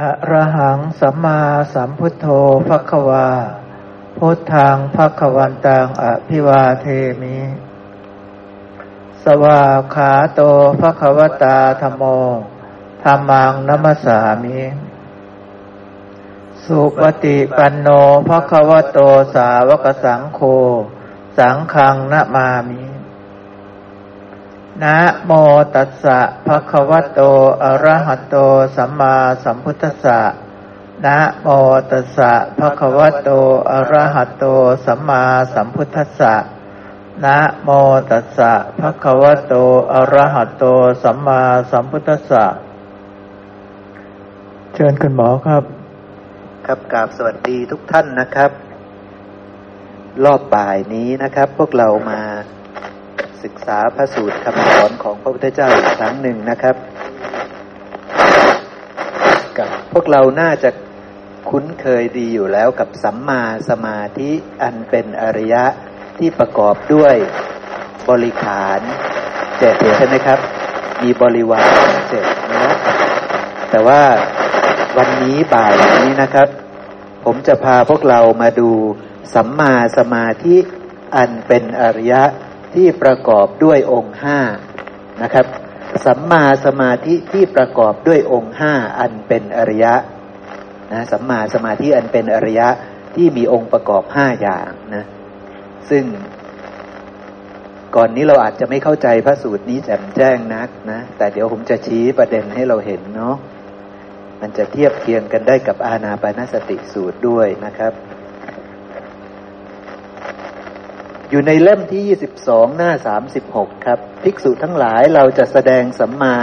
อะระหังสัมมาสัมพุทโธภควา พุทธังภควันตังอภิวาเทมิ สวาขาโตภควตาธโมธรรมังนัมสามิ สุปฏิปันโนภควโตสาวกสังโฆ สังฆังนะมามิ นะโมตัสสะภะคะวะโต อะระหะโต สัมมาสัมพุทธัสสะนะโมตัสสะภะคะวะโต อะระหะโต สัมมาสัมพุทธัสสะนะโมตัสสะภะคะวะโต อะระหะโต สัมมาสัมพุทธัสสะ เชิญคุณหมอครับ ครับกราบสวัสดีทุกท่านนะครับ รอบบ่ายนี้นะครับ พวกเรามา ศึกษาพระสูตรคำสอนของพระพุทธเจ้าอีกครั้งหนึ่งนะครับ กับพวกเราน่าจะคุ้นเคยดีอยู่แล้วกับสัมมาสมาธิอันเป็นอริยะที่ประกอบด้วยบริขารเจ็ดใช่ไหมครับ มีบริวารเจ็ดนะแต่ว่าวันนี้บ่ายนี้นะครับ ผมจะพาพวกเรามาดูสัมมาสมาธิอันเป็นอริยะ ที่ประกอบด้วยองค์ห้านะครับ สัมมาสมาธิที่ประกอบด้วยองค์ห้าอันเป็นอริยะนะสัมมาสมาธิอันเป็นอริยะที่มีองค์ประกอบห้าอย่างนะซึ่งก่อนนี้เราอาจจะไม่เข้าใจพระสูตรนี้แจ่มแจ้งนักนะ แต่เดี๋ยวผมจะชี้ประเด็นให้เราเห็นเนาะมันจะเทียบเคียงกันได้กับอาณาปณสติสูตรด้วยนะครับ อยู่ในเล่มที่ 22 หน้า 36 ครับ ภิกษุทั้งหลายเราจะแสดงสัมมา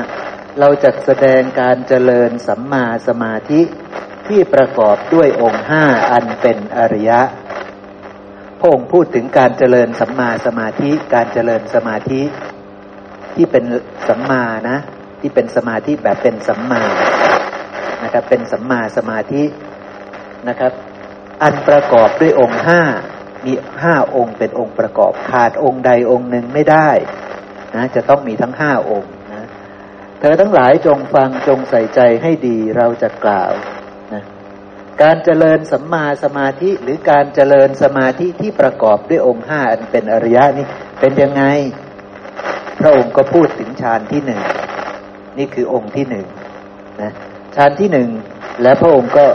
เราจะแสดงการเจริญสัมมาสมาธิที่ประกอบด้วยองค์ห้าอันเป็นอริยะพระองค์พูดถึงการเจริญสัมมาสมาธิ การเจริญสมาธิ ที่เป็นสัมมานะ ที่เป็นสมาธิแบบเป็นสัมมานะครับเป็นสัมมาสมาธินะครับ อันประกอบด้วยองค์ห้า มีห้าองค์เป็นองค์ประกอบ ขาดองค์ใดองค์หนึ่งไม่ได้นะจะต้องมีทั้งห้าองค์นะเธอทั้งหลายจงฟังจงใส่ใจให้ดีเราจะกล่าวนะการเจริญสัมมาสมาธิหรือการเจริญสมาธิที่ประกอบด้วยองค์ห้าอันเป็นอริยะนี่เป็นยังไง พระองค์ก็พูดถึงฌานที่หนึ่งนี่คือองค์ที่หนึ่งนะฌานที่หนึ่งและพระองค์ก็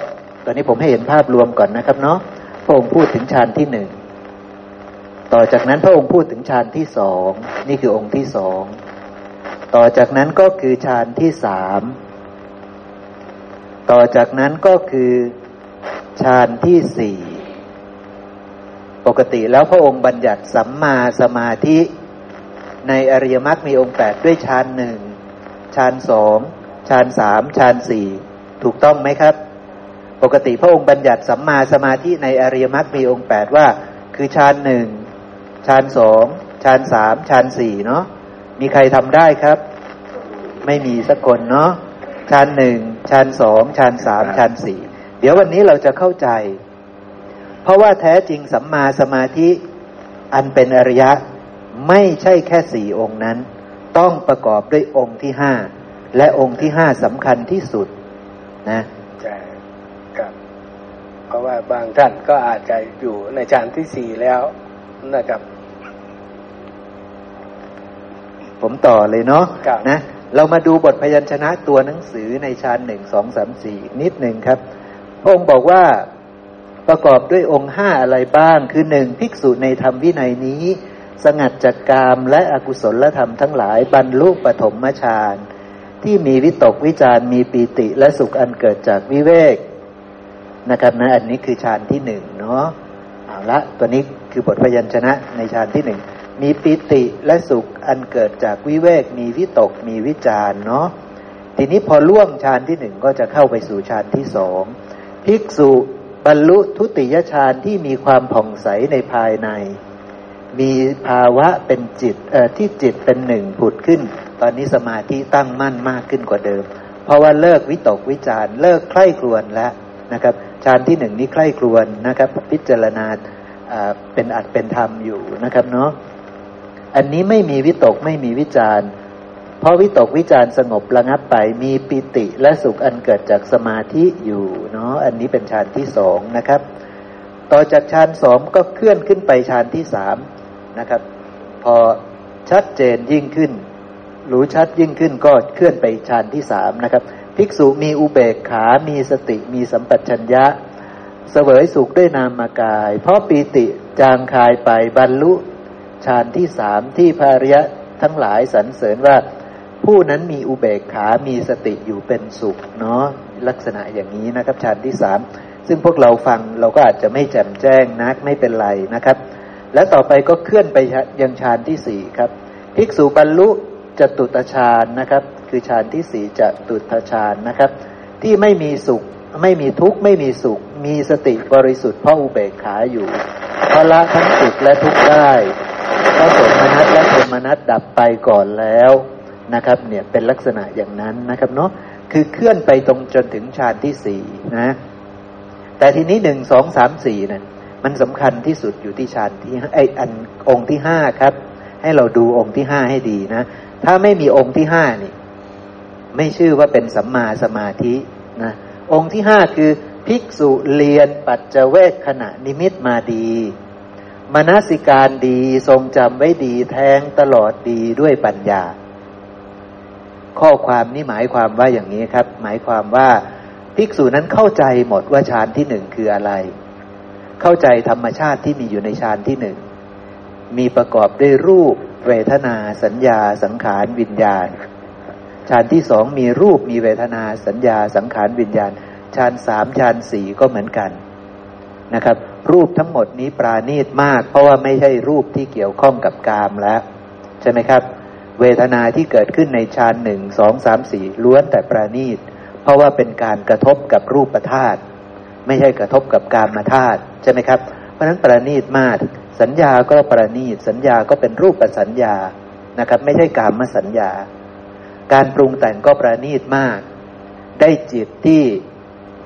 ตอนนี้ผมให้เห็นภาพรวมก่อนนะครับเนาะพระองค์พูดถึงฌานที่หนึ่ง ต่อจากนั้นพระองค์พูดถึงฌานที่สองนี่คือองค์ที่สองต่อจากนั้นก็คือฌานที่สามต่อจากนั้นก็คือฌานที่สี่ปกติแล้วพระองค์บัญญัติสัมมาสมาธิ ในอริยมรรคมีองค์แปดด้วยฌานหนึ่งฌานสองฌานสามฌานสี่ถูกต้องไหมครับ ปกติพระองค์บัญญัติสัมมาสมาธิในอริยมรรคมีองค์แปดว่า คือฌานหนึ่ง ฌานสองฌานสามฌานสี่เนาะมีใครทำได้ครับ ไม่มีสักคนเนาะฌานหนึ่งฌานสองฌานสามฌานสี่เดี๋ยววันนี้เราจะเข้าใจ เพราะว่าแท้จริงสัมมาสมาธิ อันเป็นอริยะ ไม่ใช่แค่สี่องค์นั้น ต้องประกอบด้วยองค์ที่ห้าและองค์ที่ห้าสำคัญที่สุดนะใช่ครับ เพราะว่าบางท่านก็อาจจะอยู่ในฌานที่สี่แล้ว นะครับ ผมต่อเลยเนาะนะ เรามาดูบทพยัญชนะตัวหนังสือในชานหนึ่งสองสามสี่นิดหนึ่งครับ พระองค์บอกว่าประกอบด้วยองค์ห้าอะไรบ้าง คือหนึ่งภิกษุในธรรมวินัยนี้ สงัดจากกามและอกุศลธรรมทั้งหลาย บรรลุปฐมฌานที่มีวิตกวิจารมีปีติและสุขอันเกิดจากวิเวกนะครับนะอันนี้คือฌานที่หนึ่งเนาะเอาละตัวนี้ คือบทพยัญชนะในฌานที่หนึ่งมีปิติและสุขอันเกิดจากวิเวกมีวิตกมีวิจารเนาะทีนี้พอล่วงฌานที่หนึ่งก็จะเข้าไปสู่ฌานที่สองภิกษุบรรลุทุติยฌานที่มีความผ่องใสในภายใน มีภาวะเป็นจิตเอ่อที่จิตเป็นหนึ่งผุดขึ้น ตอนนี้สมาธิตั้งมั่นมากขึ้นกว่าเดิม เพราะว่าเลิกวิตกวิจารเลิกใคร่ครวญแล้วนะครับฌานที่หนึ่งนี้ใคร่ครวญนะครับ พิจารณา เป็นอัดเป็นธรรมอยู่นะครับเนาะอันนี้ไม่มีวิตกไม่มีวิจารเพราะวิตกวิจารสงบระงับไปมีปิติและสุขอันเกิดจากสมาธิอยู่เนาะอันนี้เป็นฌานที่สองนะครับ ต่อจากฌานสองก็เคลื่อนขึ้นไปฌานที่สามนะครับ พอชัดเจนยิ่งขึ้น รู้ชัดยิ่งขึ้นก็เคลื่อนไปฌานที่สามนะครับ ภิกษุมีอุเบกขา มีสติมีสัมปชัญญะ เสวยสุขด้วยนามกาย เพราะปีติจางคายไปบรรลุฌานที่สามที่ภาริยะทั้งหลายสรรเสริญว่า ผู้นั้นมีอุเบกขา มีสติอยู่เป็นสุขเนาะลักษณะอย่างนี้นะครับฌานที่สามซึ่งพวกเราฟังเราก็อาจจะไม่แจ่มแจ้งนักไม่เป็นไรนะครับ แล้วต่อไปก็เคลื่อนไปยังฌานที่สี่ครับภิกษุบรรลุจตุตฌานนะครับ คือฌานที่สี่จตุตฌานนะครับ ที่ไม่มีสุข ไม่มีทุกข์ไม่มีสุข มีสติบริสุทธิ์เพราะอุเบกขาอยู่เพราะละทั้งสุขและทุกข์ได้เพราะสมนัตและเทมนัตดับไปก่อนแล้วนะครับ เนี่ยเป็นลักษณะอย่างนั้นนะครับเนาะคือเคลื่อนไปตรงจนถึงฌานที่สี่นะ แต่ทีนี้หนึ่งสองสามสี่เนี่ยมันสำคัญที่สุดอยู่ที่ฌานที่ไออันองค์ที่ห้าครับ ให้เราดูองค์ที่ห้าให้ดีนะ ถ้าไม่มีองค์ที่ห้านี่ ไม่ชื่อว่าเป็นสัมมาสมาธินะองค์ที่ห้าคือ ภิกษุเรียนปัจเจเวกขณะนิมิตมาดีมนสิการดีทรงจำไว้ดีแทงตลอดดีด้วยปัญญา ข้อความนี้หมายความว่าอย่างนี้ครับ หมายความว่าภิกษุนั้นเข้าใจหมดว่าฌานที่หนึ่งคืออะไร เข้าใจธรรมชาติที่มีอยู่ในฌานที่หนึ่งมีประกอบด้วยรูป เวทนา สัญญา สังขารวิญญาณฌานที่สองมีรูปมีเวทนา สัญญา สังขารวิญญาณ ฌานสามฌานสี่ก็เหมือนกันนะครับ รูปทั้งหมดนี้ปราณีตมาก เพราะว่าไม่ใช่รูปที่เกี่ยวข้องกับกามแล้วใช่ไหมครับ เวทนาที่เกิดขึ้นในฌานหนึ่งสองสามสี่ล้วนแต่ปราณีต เพราะว่าเป็นการกระทบกับรูปธาตุไม่ใช่กระทบกับกามธาตุใช่ไหมครับ เพราะฉะนั้นประณีตมาก สัญญาก็ประณีต สัญญาก็เป็นรูปสัญญานะครับ ไม่ใช่กามสัญญา การปรุงแต่งก็ประณีตมาก ได้จิตที่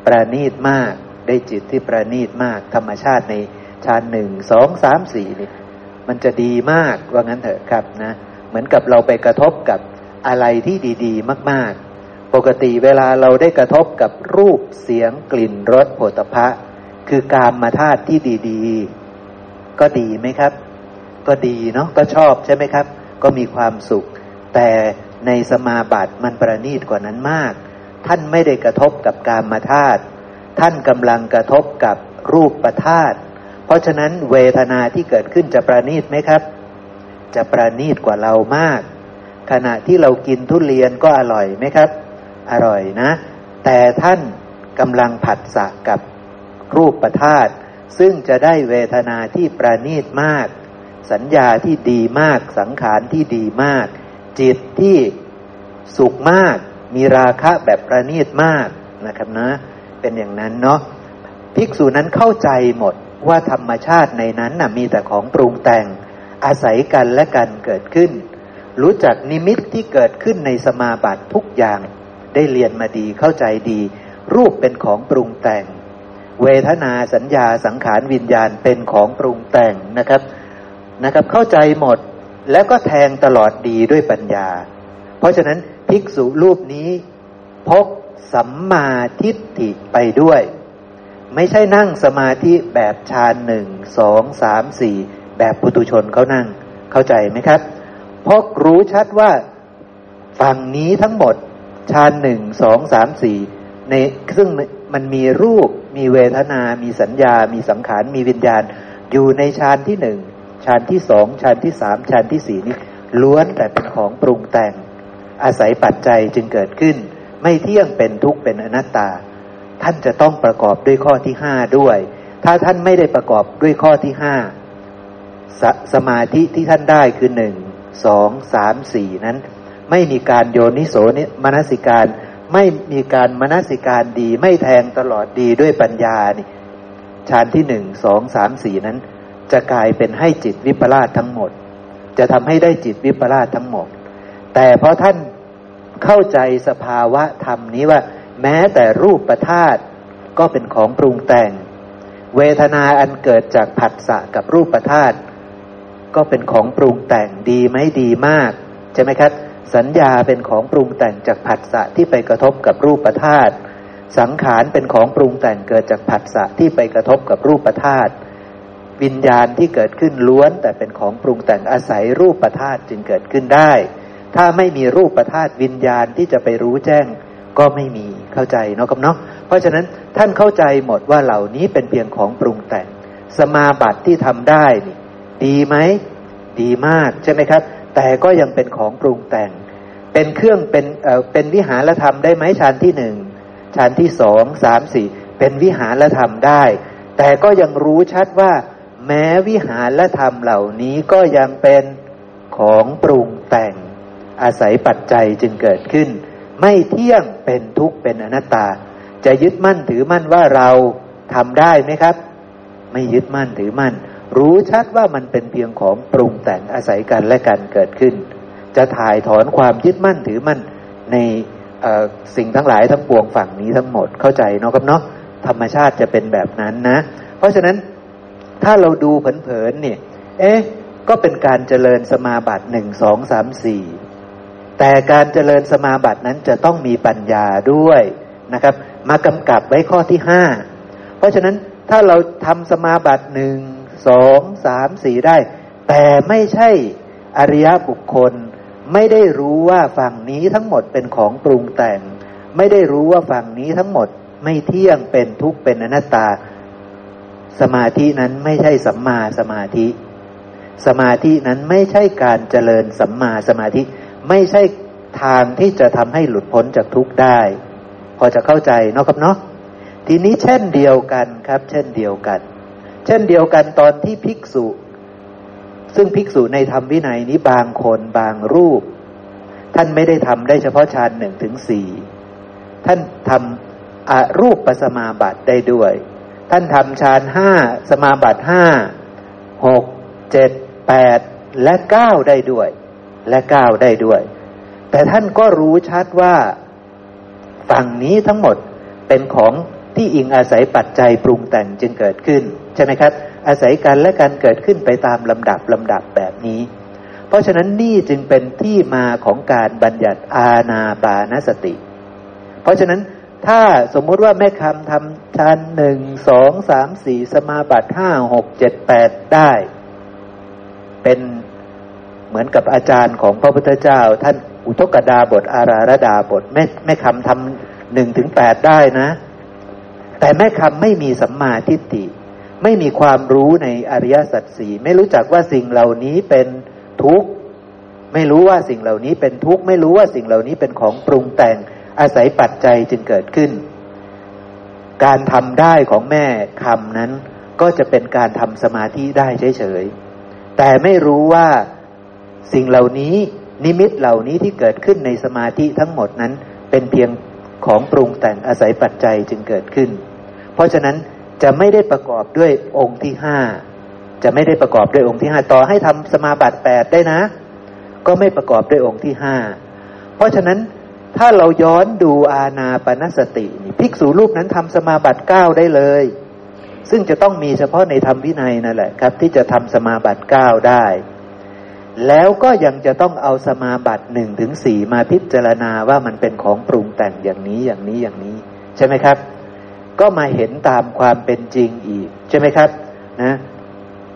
ประณีตมาก ได้จิตที่ประณีตมาก ธรรมชาติในฌานหนึ่งสองสามสี่นี่มันจะดีมากว่างั้นเถอะครับนะ เหมือนกับเราไปกระทบกับอะไรที่ดี ๆ มาก ๆ ปกติเวลาเราได้กระทบกับรูปเสียงกลิ่นรสโผฏฐะคือการมาธาตุที่ดี ๆ ก็ดีไหมครับ ก็ดีเนาะก็ชอบใช่ไหมครับ ก็มีความสุข แต่ในสมาบัติมันประณีตกว่านั้นมาก ท่านไม่ได้กระทบกับการมาธาตุท่านกำลังกระทบกับรูปประธาตุเพราะฉะนั้นเวทนาที่เกิดขึ้นจะประณีตไหมครับ จะประณีตกว่าเรามาก ขณะที่เรากินทุเรียนก็อร่อยไหมครับ อร่อยนะ แต่ท่านกำลังผัดสะกับรูปประธาตุซึ่งจะได้เวทนาที่ประณีตมาก สัญญาที่ดีมาก สังขารที่ดีมาก จิตที่สุขมาก มีราคะแบบประณีตมากนะครับนะ เป็นอย่างนั้นเนาะภิกษุนั้นเข้าใจหมดว่าธรรมชาติในนั้นนะมีแต่ของปรุงแต่ง อาศัยกันและกันเกิดขึ้น รู้จักนิมิตที่เกิดขึ้นในสมาบัติทุกอย่าง ได้เรียนมาดีเข้าใจดี รูปเป็นของปรุงแต่ง เวทนาสัญญาสังขารวิญญาณเป็นของปรุงแต่งนะครับนะครับ เข้าใจหมดแล้วก็แทงตลอดดีด้วยปัญญา เพราะฉะนั้น ภิกษุรูปนี้ พกสัมมาทิฏฐิไปด้วย ไม่ใช่นั่งสมาธิแบบฌานหนึ่งสองสามสี่แบบปุตุชนเขานั่ง เข้าใจไหมครับเพราะรู้ชัดว่าฝั่งนี้ทั้งหมดฌานหนึ่งสองสามสี่ในซึ่งมันมีรูปมีเวทนา มีสัญญา มีสังขาร มีวิญญาณ อยู่ในฌานที่หนึ่งฌานที่สองฌานที่สามฌานที่สี่นี้ล้วนแต่เป็นของปรุงแต่ง อาศัยปัจจัยจึงเกิดขึ้น ไม่เที่ยงเป็นทุกข์เป็นอนัตตา ท่านจะต้องประกอบด้วยข้อที่ห้าด้วย ถ้าท่านไม่ได้ประกอบด้วยข้อที่ห้าสสมาธิที่ท่านได้คือหนึ่งสองสามสี่นั้น ไม่มีการโยนิโสนิมนสิการ ไม่มีการมนสิการดี ไม่แทงตลอดดีด้วยปัญญานี่ฌานที่หนึ่งสองสามสี่นั้น จะกลายเป็นให้จิตวิปลาสทั้งหมด จะทำให้ได้จิตวิปลาสทั้งหมด แต่เพราะท่านเข้าใจสภาวะธรรมนี้ว่า แม้แต่รูปประธาตก็เป็นของปรุงแต่ง เวทนาอันเกิดจากผัสสะกับรูปประธาตก็เป็นของปรุงแต่งดีไหมดีมากใช่ไหมครับสัญญาเป็นของปรุงแต่งจากผัสสะที่ไปกระทบกับรูปธาตุสังขารเป็นของปรุงแต่งเกิดจากผัสสะที่ไปกระทบกับรูปธาตุวิญญาณที่เกิดขึ้นล้วนแต่เป็นของปรุงแต่งอาศัยรูปธาตุจึงเกิดขึ้นได้ ถ้าไม่มีรูปธาตวิญญาณที่จะไปรู้แจ้งก็ไม่มีเข้าใจเนาะครับเนาะเพราะฉะนั้นท่านเข้าใจหมดว่าเหล่านี้เป็นเพียงของปรุงแต่ง สมาบัติที่ทำได้นี่ดีไหมดีมากใช่ไหมครับ แต่ก็ยังเป็นของปรุงแต่ง เป็นเครื่องเป็นเอ่อเป็นวิหารธรรมได้ไหมฌานที่หนึ่งฌานที่สองสามสี่เป็นวิหารธรรมได้ แต่ก็ยังรู้ชัดว่า แม้วิหารธรรมเหล่านี้ก็ยังเป็นของปรุงแต่ง อาศัยปัจจัยจึงเกิดขึ้น ไม่เที่ยงเป็นทุกข์เป็นอนัตตา จะยึดมั่นถือมั่นว่าเราทำได้ไหมครับ ไม่ยึดมั่นถือมั่น รู้ชัดว่ามันเป็นเพียงของปรุงแต่งอาศัยกันและกันเกิดขึ้น จะถ่ายถอนความยึดมั่นถือมั่นในสิ่งทั้งหลายทั้งปวงฝั่งนี้ทั้งหมดเข้าใจเนาะครับเนาะธรรมชาติจะเป็นแบบนั้นนะ เพราะฉะนั้นถ้าเราดูเผินๆเนี่ย เอ๊ะ ก็เป็นการเจริญสมาบัติหนึ่งสองสามสี่ แต่การเจริญสมาบัตินั้นจะต้องมีปัญญาด้วยนะครับ มากำกับไว้ข้อที่ห้าเพราะฉะนั้นถ้าเราทำสมาบัติหนึ่งสองสามสี่ได้ แต่ไม่ใช่อริยบุคคล ไม่ได้รู้ว่าฝั่งนี้ทั้งหมดเป็นของปรุงแต่ง ไม่ได้รู้ว่าฝั่งนี้ทั้งหมดไม่เที่ยงเป็นทุกข์เป็นอนัตตา สมาธินั้นไม่ใช่สัมมาสมาธิ สมาธินั้นไม่ใช่การเจริญสัมมาสมาธิ ไม่ใช่ทางที่จะทำให้หลุดพ้นจากทุกข์ได้ พอจะเข้าใจเนาะครับเนาะทีนี้เช่นเดียวกันครับ เช่นเดียวกัน เช่นเดียวกันตอนที่ภิกษุ ซึ่งภิกษุในธรรมวินัยนี้บางคนบางรูป ท่านไม่ได้ทำได้เฉพาะฌานหนึ่งถึงสี่ท่านทำอรูปปัสมาบัติได้ด้วย ท่านทำฌานห้าสมาบัติห้าหกเจ็ดแปดและเก้าได้ด้วย และก้าวได้ด้วย แต่ท่านก็รู้ชัดว่าฝั่งนี้ทั้งหมดเป็นของที่อิงอาศัยปัจจัยปรุงแต่งจึงเกิดขึ้น ใช่ไหมครับ อาศัยกันและการเกิดขึ้นไปตามลำดับลำดับแบบนี้ เพราะฉะนั้นนี่จึงเป็นที่มาของการบัญญัติอาณาปานสติ เพราะฉะนั้นถ้าสมมุติว่าแม่คำทำชั้นหนึ่งสองสามสี่สมาบัติห้าหกเจ็ดแปดได้ เป็น เหมือนกับอาจารย์ของพระพุทธเจ้า ท่านอุทกดาบทอาราระดาบทแม่แม่คำทำหนึ่งถึงแปดได้นะ แต่แม่คำไม่มีสัมมาทิฏฐิไม่มีความรู้ในอริยสัจสี่ไม่รู้จักว่าสิ่งเหล่านี้เป็นทุกข์ไม่รู้ว่าสิ่งเหล่านี้เป็นทุกข์ไม่รู้ว่าสิ่งเหล่านี้เป็นของปรุงแต่งอาศัยปัจจัยจึงเกิดขึ้น การทำได้ของแม่คำนั้น ก็จะเป็นการทำสมาธิได้เฉยๆแต่ไม่รู้ว่า สิ่งเหล่านี้นิมิตเหล่านี้ที่เกิดขึ้นในสมาธิทั้งหมดนั้น เป็นเพียงของปรุงแต่งอาศัยปัจจัยจึงเกิดขึ้น เพราะฉะนั้นจะไม่ได้ประกอบด้วยองค์ที่ห้าจะไม่ได้ประกอบด้วยองค์ที่ห้าต่อให้ทำสมาบัติแปดได้นะ ก็ไม่ประกอบด้วยองค์ที่ห้าเพราะฉะนั้นถ้าเราย้อนดูอาณาปณสติภิกษุรูปนั้นทำสมาบัติเก้าได้เลย ซึ่งจะต้องมีเฉพาะในธรรมวินัยนั่นแหละครับ ที่จะทำสมาบัติเก้าได้ แล้วก็ยังจะต้องเอาสมาบัติหนึ่งถึงสี่มาพิจารณาว่ามันเป็นของปรุงแต่งอย่างนี้อย่างนี้อย่างนี้ ใช่ไหมครับ ก็มาเห็นตามความเป็นจริงอีก ใช่ไหมครับนะ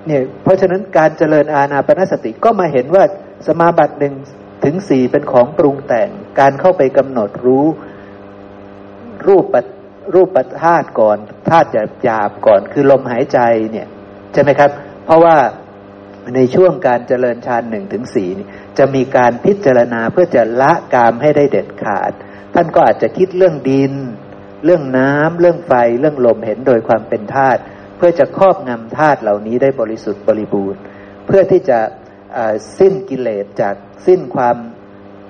เนี่ยเพราะฉะนั้นการเจริญอาณาปณสติก็มาเห็นว่าสมาบัติหนึ่งถึงสี่เป็นของปรุงแต่ง การเข้าไปกำหนดรู้รูปรูปธาตุก่อนธาตุหยาบก่อน คือลมหายใจเนี่ย ใช่ไหมครับ เพราะว่า ในช่วงการเจริญฌานหนึ่งถึงสี่จะมีการพิจารณาเพื่อจะละกามให้ได้เด็ดขาด ท่านก็อาจจะคิดเรื่องดิน เรื่องน้ำเรื่องไฟ เรื่องลมเห็นโดยความเป็นธาตุเพื่อจะครอบงำธาตุเหล่านี้ได้บริสุทธิ์บริบูรณ์ เพื่อที่จะสิ้นกิเลสจากสิ้นความ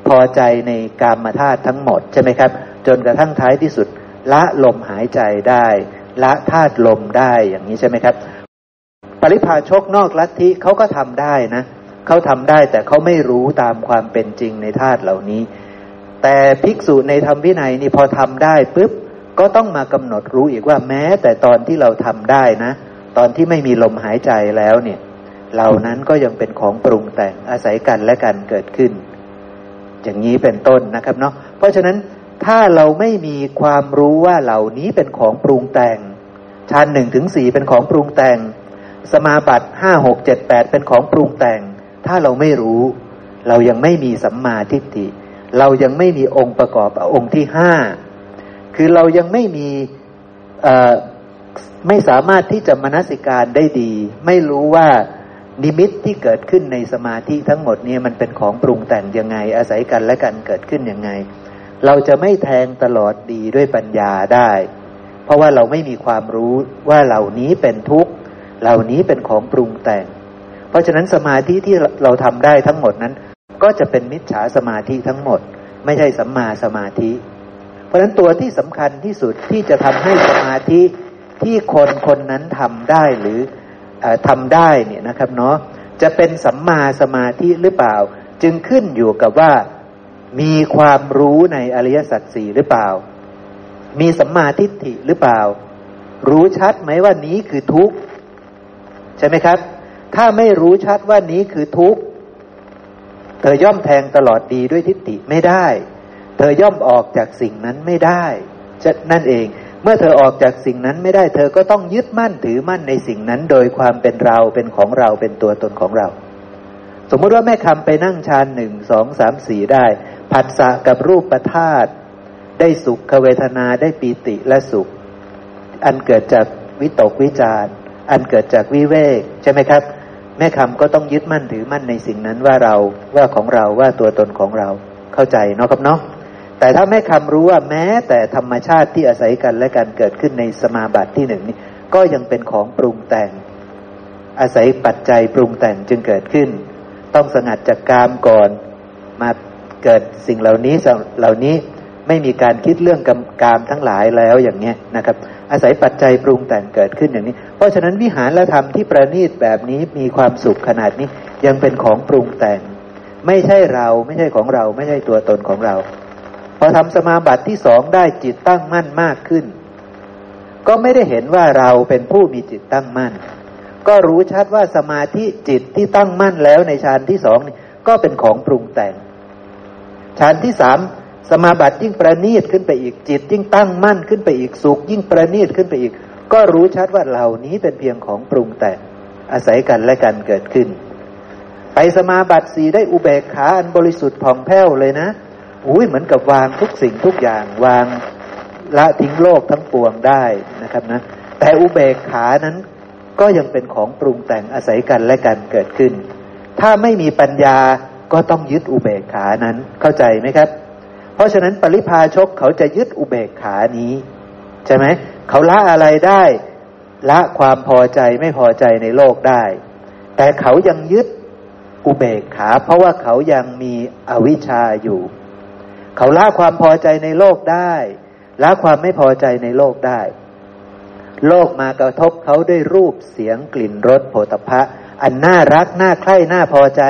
พอใจในกามธาตุทั้งหมดใช่ไหมครับ จนกระทั่งท้ายที่สุด ละลมหายใจได้ ละธาตุลมได้อย่างนี้ใช่ไหมครับ ปริพาชกนอกลัทธิเขาก็ทำได้นะเขาทำได้แต่เขาไม่รู้ตามความเป็นจริงในธาตุเหล่านี้ แต่ภิกษุในธรรมวินัยนี่พอทำได้ปุ๊บก็ต้องมากำหนดรู้อีกว่าแม้ แต่ตอนที่เราทำได้นะ ตอนที่ไม่มีลมหายใจแล้วเนี่ยเหล่านั้นก็ยังเป็นของปรุงแต่งอาศัยกันและกันเกิดขึ้น อย่างนี้เป็นต้นนะครับเนาะเพราะฉะนั้นถ้าเราไม่มีความรู้ว่าเหล่านี้เป็นของปรุงแต่งฌานหนึ่งถึงสี่เป็นของปรุงแต่ง สมาบัติห้าหกเจ็ดแปดเป็นของปรุงแต่ง ถ้าเราไม่รู้ เรายังไม่มีสัมมาทิฏฐิ เรายังไม่มีองค์ประกอบองค์ที่ห้าคือเรายังไม่มีไม่สามารถที่จะมนสิการได้ดี ไม่รู้ว่านิมิตที่เกิดขึ้นในสมาธิทั้งหมดนี้มันเป็นของปรุงแต่งยังไง อาศัยกันและกันเกิดขึ้นยังไง เราจะไม่แทงตลอดดีด้วยปัญญาได้ เพราะว่าเราไม่มีความรู้ว่าเหล่านี้เป็นทุกข์ เหล่านี้เป็นของปรุงแต่ง เพราะฉะนั้นสมาธิที่เราทำได้ทั้งหมดนั้น ก็จะเป็นมิจฉาสมาธิทั้งหมด ไม่ใช่สัมมาสมาธิ เพราะฉะนั้นตัวที่สำคัญที่สุดที่จะทำให้สมาธิที่คนคนนั้นทำได้หรือทำได้เนี่ยนะครับเนาะจะเป็นสัมมาสมาธิหรือเปล่า จึงขึ้นอยู่กับว่ามีความรู้ในอริยสัจสี่หรือเปล่า มีสัมมาทิฏฐิหรือเปล่า รู้ชัดไหมว่านี้คือทุกข์ ใช่ไหมครับ ถ้าไม่รู้ชัดว่านี้คือทุกข์ เธอย่อมแทงตลอดดีด้วยทิฏฐิไม่ได้ เธอย่อมออกจากสิ่งนั้นไม่ได้จะนั่นเอง เมื่อเธอออกจากสิ่งนั้นไม่ได้ เธอก็ต้องยึดมั่นถือมั่นในสิ่งนั้น โดยความเป็นเราเป็นของเราเป็นตัวตนของเรา สมมติว่าแม่คำไปนั่งฌานหนึ่งสองสามสี่ได้ ผัสสะกับรูปประธาตได้สุขเวทนาได้ปีติและสุข อันเกิดจากวิตกวิจาร อันเกิดจากวิเวกใช่ไหมครับ แม่คำก็ต้องยึดมั่นถือมั่นในสิ่งนั้นว่าเราว่าของเราว่าตัวตนของเราเข้าใจเนาะครับเนาะแต่ถ้าแม่คำรู้ว่าแม้แต่ธรรมชาติที่อาศัยกันและกันเกิดขึ้นในสมาบัติที่หนึ่งนี้ก็ยังเป็นของปรุงแต่ง อาศัยปัจจัยปรุงแต่งจึงเกิดขึ้น ต้องสงัดจากกามก่อนมาเกิดสิ่งเหล่านี้เหล่านี้ไม่มีการคิดเรื่องกามทั้งหลายแล้วอย่างเนี้ยนะครับ อาศัยปัจจัยปรุงแต่งเกิดขึ้นอย่างนี้ เพราะฉะนั้นวิหารและธรรมที่ประณีตแบบนี้มีความสุขขนาดนี้ยังเป็นของปรุงแต่ง ไม่ใช่เราไม่ใช่ของเรา ไม่ใช่ตัวตนของเรา พอทำสมาบัติที่สองได้จิตตั้งมั่นมากขึ้น ก็ไม่ได้เห็นว่าเราเป็นผู้มีจิตตั้งมั่น ก็รู้ชัดว่าสมาธิจิตที่ตั้งมั่นแล้วในฌานที่สองนี่ก็เป็นของปรุงแต่งฌานที่สาม สมาบัติยิ่งประณีตขึ้นไปอีกจิต ยิ่งตั้งมั่นขึ้นไปอีกสุข ยิ่งประณีตขึ้นไปอีก ก็รู้ชัดว่าเหล่านี้เป็นเพียงของปรุงแต่งอาศัยกันและกันเกิดขึ้น ไปสมาบัติสีได้อุเบกขาอันบริสุทธิ์ผ่องแผ้วเลยนะอุ้ยเหมือนกับวางทุกสิ่งทุกอย่างวางละทิ้งโลกทั้งปวงได้นะครับนะ แต่อุเบกขานั้นก็ยังเป็นของปรุงแต่งอาศัยกันและกันเกิดขึ้น ถ้าไม่มีปัญญาก็ต้องยึดอุเบกขานั้นเข้าใจไหมครับ เพราะฉะนั้นปริพาชกเขาจะยึดอุเบกขานี้ ใช่ไหมเขาละอะไรได้ละความพอใจไม่พอใจในโลกได้ แต่เขายังยึดอุเบกขา เพราะว่าเขายังมีอวิชชาอยู่ เขาละความพอใจในโลกได้ละความไม่พอใจในโลกได้ โลกมากระทบเขาด้วยรูปเสียงกลิ่นรสโผฏฐะอันน่ารักน่าใคร่น่าพอใจ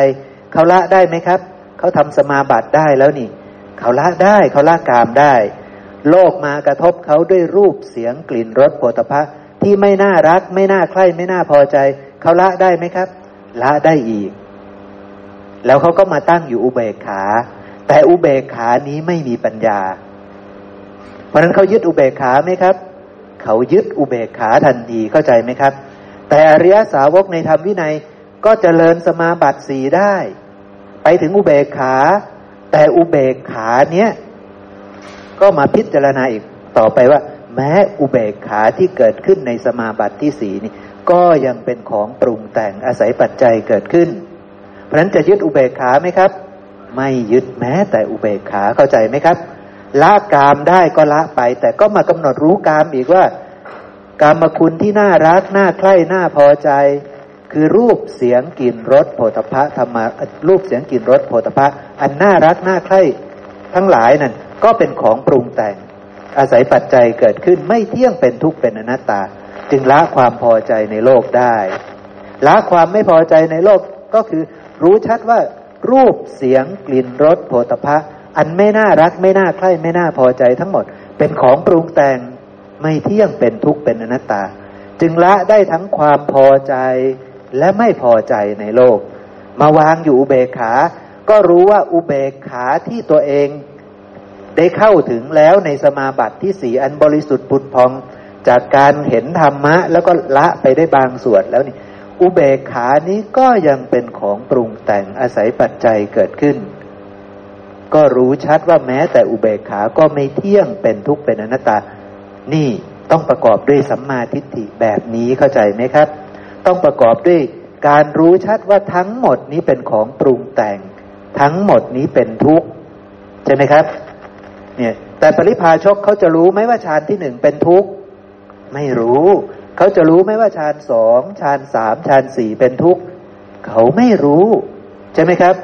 เขาละได้ไหมครับ เขาทำสมาบัติได้แล้วนี่ เขาละได้เขาละกามได้ โลกมากระทบเขาด้วยรูปเสียงกลิ่นรสโผฏฐะที่ไม่น่ารัก ไม่น่าใคร่ไม่น่าพอใจ เขาละได้ไหมครับ ละได้อีก แล้วเขาก็มาตั้งอยู่อุเบกขา แต่อุเบกขานี้ไม่มีปัญญา เพราะนั้นเขายึดอุเบกขาไหมครับ เขายึดอุเบกขาทันทีเข้าใจไหมครับ แต่อริยสาวกในธรรมวินัยก็เจริญสมาบัติสีได้ ไปถึงอุเบกขา แต่อุเบกขาเนี้ยก็มาพิจารณาอีกต่อไปว่า แม้อุเบกขาที่เกิดขึ้นในสมาบัติที่สีนี่ ก็ยังเป็นของปรุงแต่งอาศัยปัจจัยเกิดขึ้น เพราะฉะนั้นจะยึดอุเบกขาไหมครับ ไม่ยึดแม้แต่อุเบกขาเข้าใจไหมครับละกามได้ก็ละไป แต่ก็มากำหนดรู้กามอีกว่า กามคุณที่น่ารักน่าใคร่น่าพอใจ คือรูปเสียงกลิ่นรสโผฏฐะธรรมารูปเสียงกลิ่นรสโผฏฐะอันน่ารักน่าใคร่ทั้งหลายนั่นก็เป็นของปรุงแต่ง อาศัยปัจจัยเกิดขึ้นไม่เที่ยงเป็นทุกข์เป็นอนัตตา จึงละความพอใจในโลกได้ละความไม่พอใจในโลกก็คือ รู้ชัดว่ารูปเสียงกลิ่นรสโผฏฐะอันไม่น่ารักไม่น่าใคร่ไม่น่าพอใจทั้งหมด เป็นของปรุงแต่งไม่เที่ยงเป็นทุกข์เป็นอนัตตา จึงละได้ทั้งความพอใจ และไม่พอใจในโลก มาวางอยู่อุเบกขา ก็รู้ว่าอุเบกขาที่ตัวเองได้เข้าถึงแล้วในสมาบัติที่สีอันบริสุทธิ์ปุดพองจากการเห็นธรรมะ แล้วก็ละไปได้บางส่วนแล้วนี่ อุเบกขานี้ก็ยังเป็นของปรุงแต่งอาศัยปัจจัยเกิดขึ้น ก็รู้ชัดว่าแม้แต่อุเบกขาก็ไม่เที่ยงเป็นทุกข์เป็นอนัตตา นี่ต้องประกอบด้วยสัมมาทิฏฐิแบบนี้เข้าใจไหมครับ ต้องประกอบด้วยการรู้ชัดว่าทั้งหมดนี้เป็นของปรุงแต่ง ทั้งหมดนี้เป็นทุกข์ใช่ไหมครับ เนี่ย แต่ปริพาชกเขาจะรู้ไหมว่าฌานที่หนึ่งเป็นทุกข์ไม่รู้ เขาจะรู้ไหมว่าฌานสองฌานสามฌานสี่เป็นทุกข์เขาไม่รู้ ใช่ไหมครับ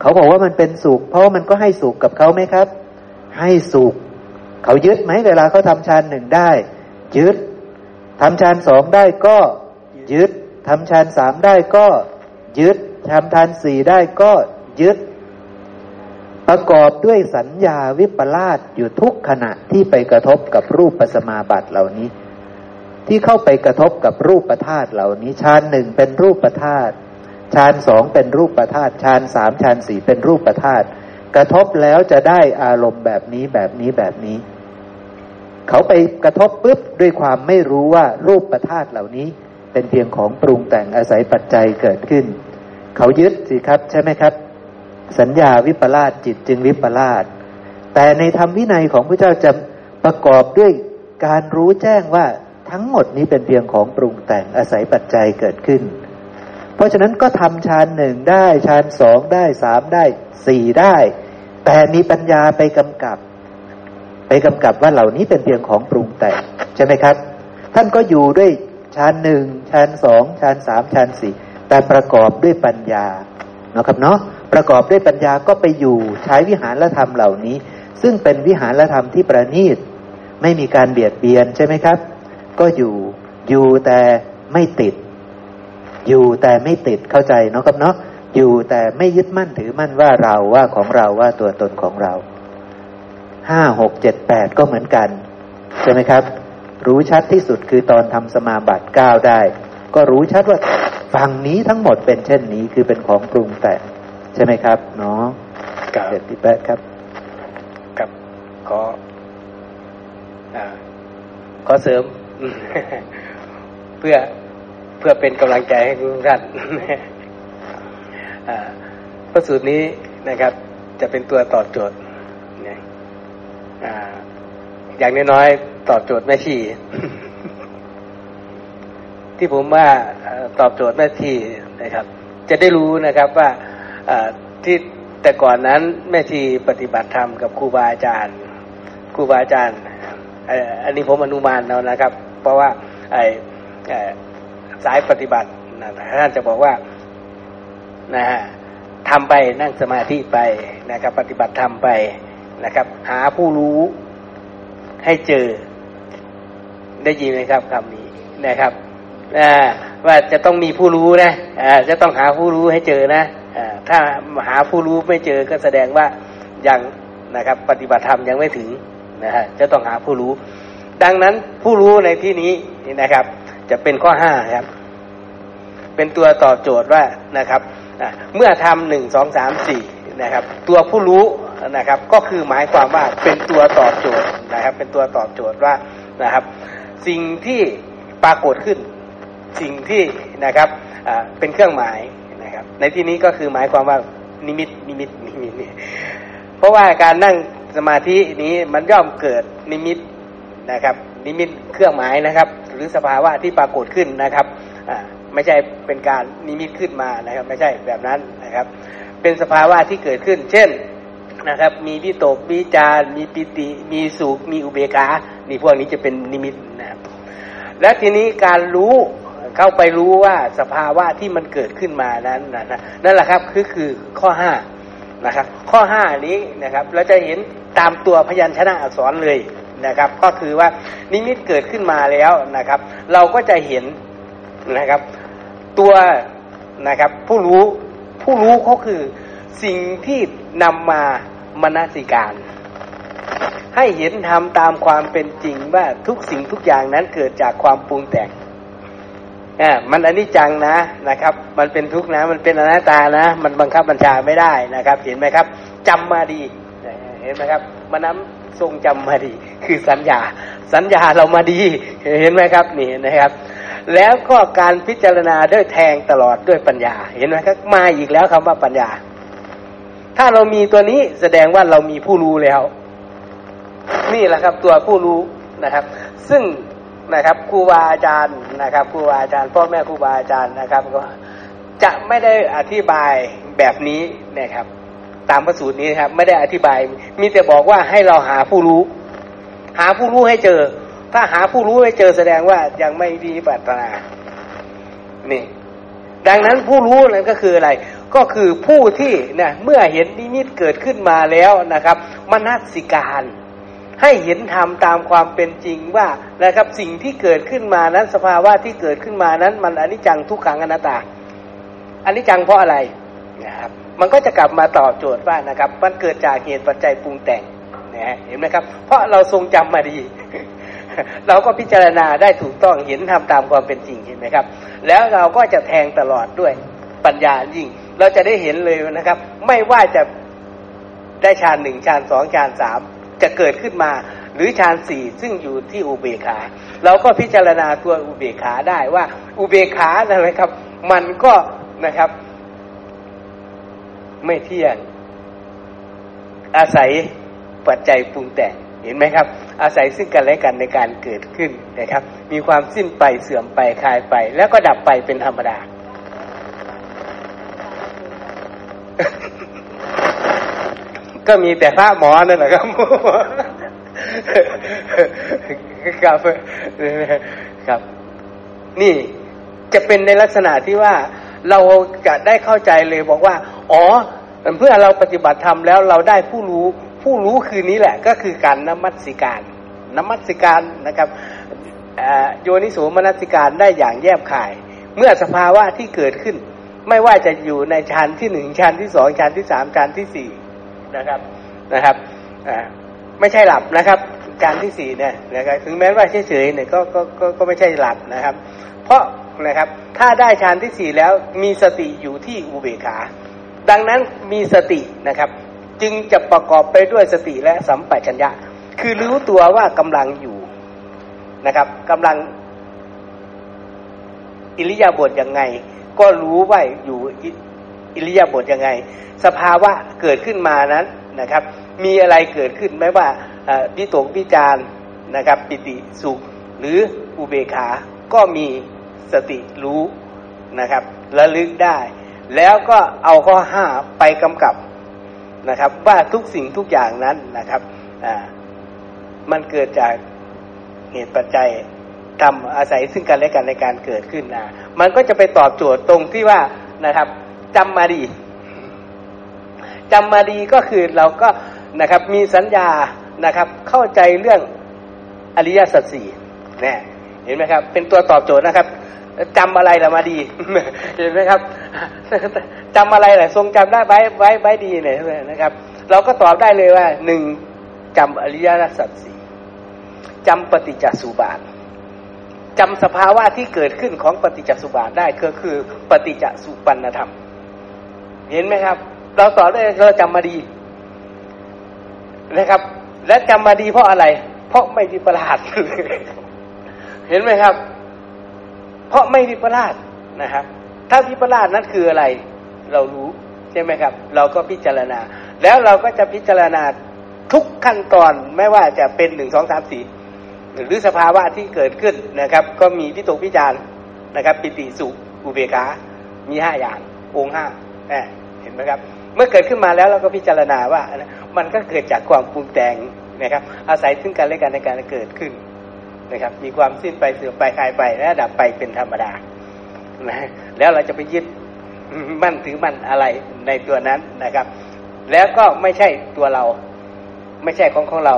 เขาบอกว่ามันเป็นสุข เพราะมันก็ให้สุขกับเขาไหมครับ ให้สุข เขายึดไหมเวลาเขาทำฌานหนึ่งได้ ยึดทำฌานสองได้ก็ยึด ทำฌานสามได้ก็ยึดทำฌานสี่ได้ก็ยึด ประกอบด้วยสัญญาวิปลาสอยู่ทุกขณะที่ไปกระทบกับรูปปัสมาบัติเหล่านี้ ที่เข้าไปกระทบกับรูปประธาตุเหล่านี้ฌานหนึ่งเป็นรูปประธาตุฌานสองเป็นรูปประธาตุฌานสามฌานสี่เป็นรูปประธาตุกระทบแล้วจะได้อารมณ์แบบนี้แบบนี้แบบนี้ เขาไปกระทบปุ๊บด้วยความไม่รู้ว่ารูปประธาตุเหล่านี้ เป็นเพียงของปรุงแต่งอาศัยปัจจัยเกิดขึ้น เขายึดสิครับใช่ไหมครับ สัญญาวิปลาสจิตจึงวิปลาสแต่ในธรรมวินัยของพระเจ้าจะประกอบด้วยการรู้แจ้งว่าทั้งหมดนี้เป็นเพียงของปรุงแต่งอาศัยปัจจัยเกิดขึ้น เพราะฉะนั้นก็ทำฌานหนึ่งได้ฌานสองได้สามได้สี่ได้ แต่มีปัญญาไปกำกับ ไปกำกับว่าเหล่านี้เป็นเพียงของปรุงแต่งใช่ไหมครับ ท่านก็อยู่ด้วย ชั้นหนึ่งชั้นสองชั้นสามชั้นสี่แต่ประกอบด้วยปัญญาเนาะครับเนาะประกอบด้วยปัญญาก็ไปอยู่ใช้วิหารธรรมเหล่านี้ ซึ่งเป็นวิหารธรรมที่ประณีตไม่มีการเบียดเบียนใช่ไหมครับ ก็อยู่อยู่แต่ไม่ติด อยู่แต่ไม่ติดเข้าใจเนาะครับเนาะอยู่แต่ไม่ยึดมั่นถือมั่นว่าเราว่าของเราว่าตัวตนของเราห้าหกเจ็ดแปดก็เหมือนกัน ใช่ไหมครับ รู้ชัดที่สุดคือตอนทำสมาบัติเก้าได้ ก็รู้ชัดว่าฝั่งนี้ทั้งหมดเป็นเช่นนี้คือเป็นของปรุงแต่งใช่ไหมครับเนาะเจ็ดที่แปดครับกับขออขอเสริม เพื่อเพื่อเป็นกำลังใจให้ทุกท่านพระสูตรนี้นะครับ จะเป็นตัวตอบโจทย์ อย่างน้อยๆตอบโจทย์แม่ชีที่ผมว่าตอบโจทย์แม่ชีนะครับ จะได้รู้นะครับว่าที่แต่ก่อนนั้นแม่ชีปฏิบัติธรรมกับครูบาอาจารย์ครูบาอาจารย์อันนี้ผมอนุมานแล้วนะครับ เพราะว่าไอ้สายปฏิบัติท่านจะบอกว่านะฮะทำไปนั่งสมาธิไปนะครับ ปฏิบัติธรรมไปนะครับ หาผู้รู้ ให้เจอ ได้ยินไหมครับคำนี้นะครับว่าจะต้องมีผู้รู้นะจะต้องหาผู้รู้ให้เจอนะถ้าหาผู้รู้ไม่เจอก็แสดงว่ายังนะครับ ปฏิบัติธรรมยังไม่ถึงนะฮะจะต้องหาผู้รู้ ดังนั้นผู้รู้ในที่นี้นะครับ จะเป็นข้อห้าครับ เป็นตัวตอบโจทย์ว่านะครับเมื่อทำหนึ่งสองสามสี่นะครับ ตัวผู้รู้ นะครับ ก็คือหมายความว่าเป็นตัวตอบโจทย์นะครับ เป็นตัวตอบโจทย์ว่านะครับ สิ่งที่ปรากฏขึ้น สิ่งที่นะครับเป็นเครื่องหมายนะครับ ในที่นี้ก็คือหมายความว่านิมิตนิมิตนิมิตนี่เพราะว่าการนั่งสมาธินี้มันย่อมเกิดนิมิตนะครับ นิมิตเครื่องหมายนะครับ หรือสภาวะที่ปรากฏขึ้นนะครับไม่ใช่เป็นการนิมิตขึ้นมานะครับ ไม่ใช่แบบนั้นนะครับ เป็นสภาวะที่เกิดขึ้น เช่น นะครับ มีวิตกมีจารมีปิติ มีสุข มีอุเบกา นี่พวกนี้จะเป็นนิมิตนะครับ และทีนี้การรู้เข้าไปรู้ว่าสภาวะที่มันเกิดขึ้นมานั้นนะนั่นแหละครับคือคือข้อห้านะครับ ข้อห้านี้นะครับเราจะเห็นตามตัวพยัญชนะอักษรเลยนะครับ ก็คือว่านิมิตเกิดขึ้นมาแล้วนะครับ เราก็จะเห็นนะครับ ตัวนะครับ ผู้รู้ผู้รู้เขาคือ สิ่งที่นำมามนสิการ ให้เห็นธรรมตามความเป็นจริงว่าทุกสิ่งทุกอย่างนั้นเกิดจากความปรุงแต่งอ่ามันอนิจจังนะนะครับ มันเป็นทุกข์นะ มันเป็นอนัตตานะ มันบังคับบัญชาไม่ได้นะครับ เห็นไหมครับจำมาดีเห็นไหมครับมันน้ำทรงจำมาดี คือสัญญา สัญญาเรามาดี เห็นไหมครับนี่นะครับ แล้วก็การพิจารณาด้วยแทงตลอดด้วยปัญญา เห็นไหมครับ มาอีกแล้วคำว่าปัญญา ถ้าเรามีตัวนี้แสดงว่าเรามีผู้รู้แล้ว นี่แหละครับตัวผู้รู้นะครับ ซึ่งนะครับครูบาอาจารย์นะครับครูบาอาจารย์พ่อแม่ครูบาอาจารย์นะครับ ก็จะไม่ได้อธิบายแบบนี้นะครับ ตามพระสูตรนี้ครับ ไม่ได้อธิบาย มีแต่บอกว่าให้เราหาผู้รู้ หาผู้รู้ให้เจอ ถ้าหาผู้รู้ให้เจอแสดงว่ายังไม่ดีปัตนานี่ ดังนั้นผู้รู้นั้นก็คืออะไร ก็คือผู้ที่เนี่ยเมื่อเห็นนิมิตเกิดขึ้นมาแล้วนะครับมนัสิการให้เห็นธรรมตามความเป็นจริงว่านะครับสิ่งที่เกิดขึ้นมานั้นสภาวะที่เกิดขึ้นมานั้น มันอนิจจังทุกขังอนัตตาอนิจจังเพราะอะไรนะครับมันก็จะกลับมาตอบโจทย์ว่านะครับ มันเกิดจากเหตุปัจจัยปรุงแต่งนะเห็นไหมครับ เพราะเราทรงจำมาดี เราก็พิจารณาได้ถูกต้องเห็นทำตามความเป็นจริงเห็นไหมครับ แล้วเราก็จะแทงตลอดด้วยปัญญายิ่ง เราจะได้เห็นเลยนะครับ ไม่ว่าจะได้ฌานหนึ่งฌานสองฌานสามจะเกิดขึ้นมา หรือฌานสี่ซึ่งอยู่ที่อุเบกขา เราก็พิจารณาตัวอุเบกขาได้ว่า อุเบกขานะครับ มันก็นะครับ ไม่เที่ยงอาศัยปัจจัยปรุงแต่ง เห็นไหมครับ อาศัยซึ่งกันและกันในการเกิดขึ้นนะครับ มีความสิ้นไปเสื่อมไปคลายไป แล้วก็ดับไปเป็นธรรมดาก็มีแต่พระหมอนั่นแหละครับครับครับ นี่จะเป็นในลักษณะที่ว่าเราจะได้เข้าใจเลยบอกว่า อ๋อเพื่อเราปฏิบัติธรรมแล้วเราได้ผู้รู้ ผู้รู้คือนี้แหละก็คือการนมัสการนมัสการนะครับโยนิโสมนัสิการได้อย่างแยบขาย เมื่อสภาวะที่เกิดขึ้น ไม่ว่าจะอยู่ในชั้นที่หนึ่งชั้นที่สองชั้นที่สามชั้นที่สี่นะครับนะครับไม่ใช่หลับนะครับการที่สี่เนี่ยนะครับถึงแม้ว่าเฉยๆเนี่ยก็ก็ก็ก็ไม่ใช่หลับนะครับ เพราะนะครับถ้าได้ฌานที่สี่แล้วมีสติอยู่ที่อุเบกขา ดังนั้นมีสตินะครับ จึงจะประกอบไปด้วยสติและสัมปชัญญะ คือรู้ตัวว่ากำลังอยู่นะครับกำลังอิริยาบถยังไง ก็รู้ว่าอยู่อิริยาบถยังไง สภาวะเกิดขึ้นมานั้นนะครับ มีอะไรเกิดขึ้นไม่ว่าพิตกพิจารนะครับ ปิติสุขหรืออุเบกขา ก็มีสติรู้นะครับระลึกได้ แล้วก็เอาข้อห้าไปกำกับ นะครับ ว่าทุกสิ่งทุกอย่างนั้นนะครับอ่ามันเกิดจากเหตุปัจจัยทำอาศัยซึ่งกันและกันในการเกิดขึ้นนะมันก็จะไปตอบโจทย์ตรงที่ว่านะครับจำมาดีจำมาดีก็คือเราก็นะครับมีสัญญานะครับ เข้าใจเรื่องอริยสัจสี่เนี่ยเห็นไหมครับ เป็นตัวตอบโจทย์นะครับ จำอะไรละมาดีเห็นไหมครับจำอะไรแหละทรงจำได้ไว้ไว้ไว้ดีเนี่ยนะครับ เราก็ตอบได้เลยว่าหนึ่งจำอริยสัจสี่จำปฏิจจสุบาทจำสภาวะที่เกิดขึ้นของปฏิจจสุบาทได้ก็คือ ปฏิจจสุปันธรรม เห็นไหมครับ เราตอบได้เราจำมาดีนะครับ และจำมาดีเพราะอะไร เพราะไม่มีประหลาด เห็นไหมครับ เพราะไม่มีปลาดนะครับ ถ้ามีปลาดนั้นคืออะไรเรารู้ใช่ไหมครับ เราก็พิจารณา แล้วเราก็จะพิจารณาทุกขั้นตอนไม่ว่าจะเป็นหนึ่งสองสามสี่หรือสภาวะที่เกิดขึ้นนะครับ ก็มีพิตกพิจารนะครับปิติสุอุเบกา มีห้าอย่าง องค์ห้าเห็นไหมครับ เมื่อเกิดขึ้นมาแล้วเราก็พิจารณาว่า มันก็เกิดจากความปรุงแต่งนะครับ อาศัยซึ่งกันและกันในการเกิดขึ้น นะครับ มีความสิ้นไปเสื่อมไปคลายไปและดับไปเป็นธรรมดานะแล้วเราจะไปยึดมั่นถือมั่นอะไรในตัวนั้นนะครับ แล้วก็ไม่ใช่ตัวเรา ไม่ใช่ของของเรา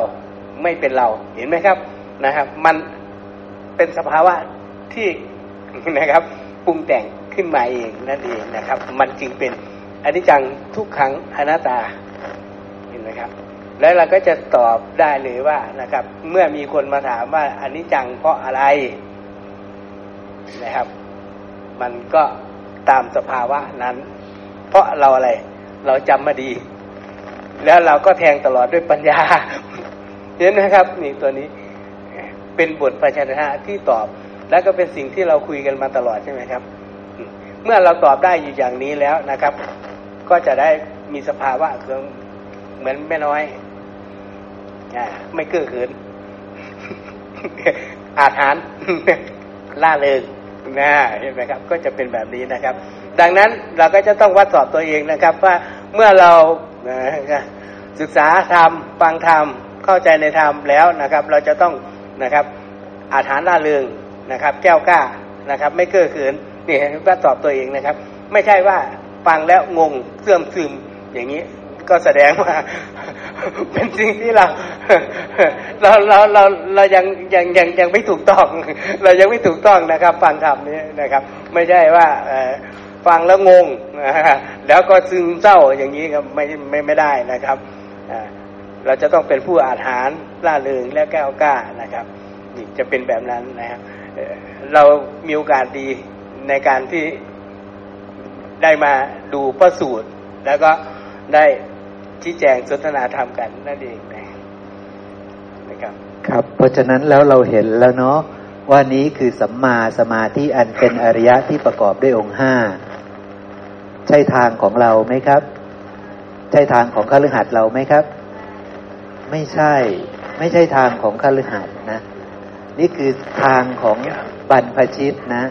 ไม่เป็นเราเห็นไหมครับนะครับ มันเป็นสภาวะที่นะครับปรุงแต่งขึ้นมาเองนั่นเองนะครับ มันจึงเป็นอนิจจังทุกครั้งอนัตตาเห็นไหมครับ แล้วเราก็จะตอบได้เลยว่านะครับ เมื่อมีคนมาถามว่าอันิจจังเพราะอะไรนะครับ มันก็ตามสภาวะนั้น เพราะเราอะไร เราจำมาดี แล้วเราก็แทงตลอดด้วยปัญญาเห็นไหมครับ นี่ตัวนี้เป็นบทปัญญาที่ตอบ แล้วก็เป็นสิ่งที่เราคุยกันมาตลอดใช่ไหมครับ เมื่อเราตอบได้อยู่อย่างนี้แล้วนะครับ ก็จะได้มีสภาวะเครื่องเหมือนแม่น้อย ไม่เกื้อเขินอาถานล่าเริงนะเห็นไหมครับ ก็จะเป็นแบบนี้นะครับ ดังนั้นเราก็จะต้องวัดสอบตัวเองนะครับ ว่าเมื่อเราศึกษาธรรมฟังธรรมเข้าใจในธรรมแล้วนะครับ เราจะต้องนะครับ อาถานล่าเริงนะครับ แก้วกล้านะครับ ไม่เกื้อเขินนี่วัดสอบตัวเองนะครับ ไม่ใช่ว่าฟังแล้วงงเสื่อมซึมอย่างนี้ ก็แสดงว่า เป็นสิ่งที่เราเราเราเราเรายังยังยังยังไม่ถูกต้อง เรายังไม่ถูกต้องนะครับ ฟังธรรมนี้นะครับ ไม่ใช่ว่าฟังแล้วงงแล้วก็ซึมเศร้าอย่างนี้ก็ไม่ไม่ไม่ได้นะครับเราจะต้องเป็นผู้อาถรรล่าเริงและแก้วกล้านะครับนี่จะเป็นแบบนั้นนะครับเรามีโอกาสดีในการที่ได้มาดูพระสูตร แล้วก็ได้ ชี้แจงสนทนาธรรมกันนั่นเองนะครับ ครับ เพราะฉะนั้นแล้วเราเห็นแล้วเนาะว่านี้คือสัมมาสมาธิอันเป็นอริยะที่ประกอบด้วยองค์ห้าใช่ทางของเราไหมครับ ใช่ทางของคฤหัสถ์เราไหมครับ ไม่ใช่ ไม่ใช่ทางของคฤหัสถ์นะ นี่คือทางของบรรพชิตนะ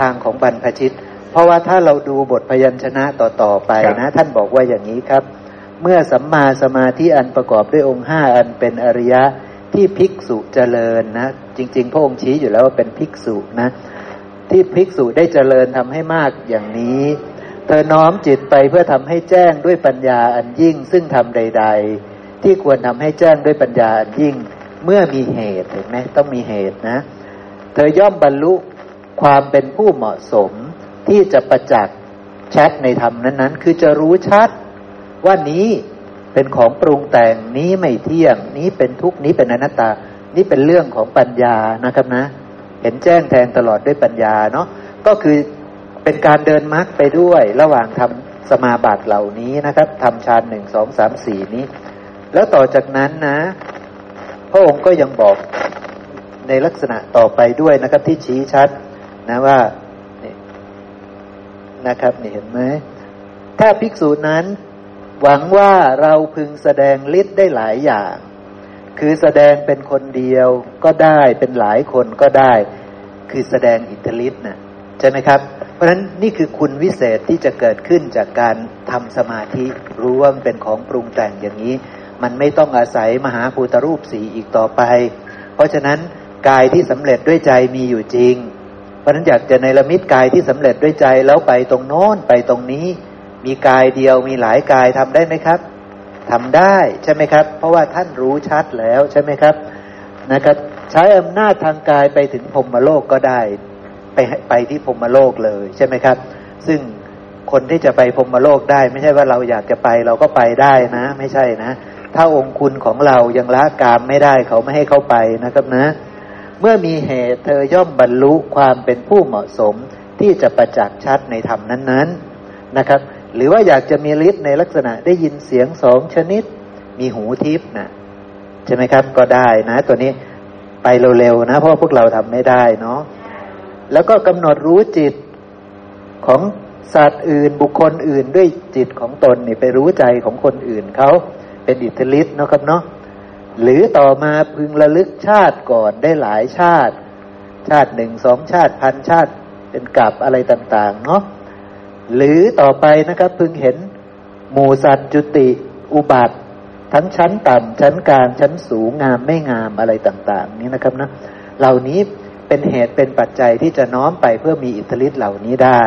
ทางของบรรพชิต เพราะว่าถ้าเราดูบทพยัญชนะต่อๆไปนะ ท่านบอกว่าอย่างนี้ครับ เมื่อสัมมาสมาธิอันประกอบด้วยองค์ห้าอันเป็นอริยะที่ภิกษุเจริญนะ จริง ๆ พระองค์ชี้อยู่แล้วว่าเป็นภิกษุนะ ที่ภิกษุได้เจริญทำให้มากอย่างนี้ เธอน้อมจิตไปเพื่อทำให้แจ้งด้วยปัญญาอันยิ่ง ซึ่งทำใด ๆ ที่ควรทำให้แจ้งด้วยปัญญาอันยิ่ง เมื่อมีเหตุเห็นไหมต้องมีเหตุนะ เธอย่อมบรรลุความเป็นผู้เหมาะสมที่จะประจักษ์ชัดในธรรมนั้นๆ คือจะรู้ชัด ว่านี้เป็นของปรุงแต่งนี้ไม่เที่ยง นี้เป็นทุกนี้เป็นอนัตตา นี่เป็นเรื่องของปัญญานะครับนะ เห็นแจ้งแทงตลอดด้วยปัญญาเนาะก็คือเป็นการเดินมรรคไปด้วยระหว่างทำสมาบัติเหล่านี้นะครับทำฌานหนึ่งสองสามสี่นี้ แล้วต่อจากนั้นนะ พระองค์ก็ยังบอกในลักษณะต่อไปด้วยนะครับที่ชี้ชัดนะว่านี่นะครับนี่เห็นไหมถ้าภิกษุนั้น หวังว่าเราพึงแสดงฤทธิ์ได้หลายอย่าง คือแสดงเป็นคนเดียวก็ได้เป็นหลายคนก็ได้ คือแสดงอิทธิฤทธิ์นะใช่ไหมครับ เพราะฉะนั้นนี่คือคุณวิเศษที่จะเกิดขึ้นจากการทำสมาธิรู้ว่ามันเป็นของปรุงแต่งอย่างนี้ มันไม่ต้องอาศัยมหาภูตรูปสีอีกต่อไป เพราะฉะนั้นกายที่สำเร็จด้วยใจมีอยู่จริง เพราะฉะนั้นอยากจะในละมิตกายที่สำเร็จด้วยใจแล้วไปตรงโน้นไปตรงนี้ มีกายเดียวมีหลายกายทำได้ไหมครับทำได้ใช่ไหมครับ เพราะว่าท่านรู้ชัดแล้วใช่ไหมครับนะครับ ใช้อำนาจทางกายไปถึงพรมโลกก็ได้ ไปไปที่พรมโลกเลยใช่ไหมครับ ซึ่งคนที่จะไปพรมโลกได้ ไม่ใช่ว่าเราอยากจะไปเราก็ไปได้นะ ไม่ใช่นะ ถ้าองคุณของเรายังละกามไม่ได้เขาไม่ให้เขาไปนะครับนะ เมื่อมีเหตุเธอย่อมบรรลุความเป็นผู้เหมาะสมที่จะประจักษ์ชัดในธรรมนั้น ๆนะครับ หรือว่าอยากจะมีฤทธิ์ในลักษณะได้ยินเสียงสองชนิด มีหูทิพนะใช่ไหมครับ ก็ได้นะ ตัวนี้ไปเร็วๆนะ เพราะพวกเราทำไม่ได้เนาะแล้วก็กำหนดรู้จิตของสัตว์อื่นบุคคลอื่นด้วยจิตของตนนี่ไปรู้ใจของคนอื่นเขาเป็นอิทธิฤทธิ์นะครับเนาะหรือต่อมาพึงระลึกชาติก่อนได้หลายชาติ ชาติหนึ่งสองชาติพันชาติเป็นกับอะไรต่าง ๆ เนาะ หรือต่อไปนะครับพึงเห็นหมูสัตว์จุติอุบัติทั้งชั้นต่ำชั้นกลางชั้นสูงงามไม่งามอะไรต่าง ๆ นี้นะครับนะเหล่านี้เป็นเหตุเป็นปัจจัยที่จะน้อมไปเพื่อมีอิทธิฤทธิ์เหล่านี้ได้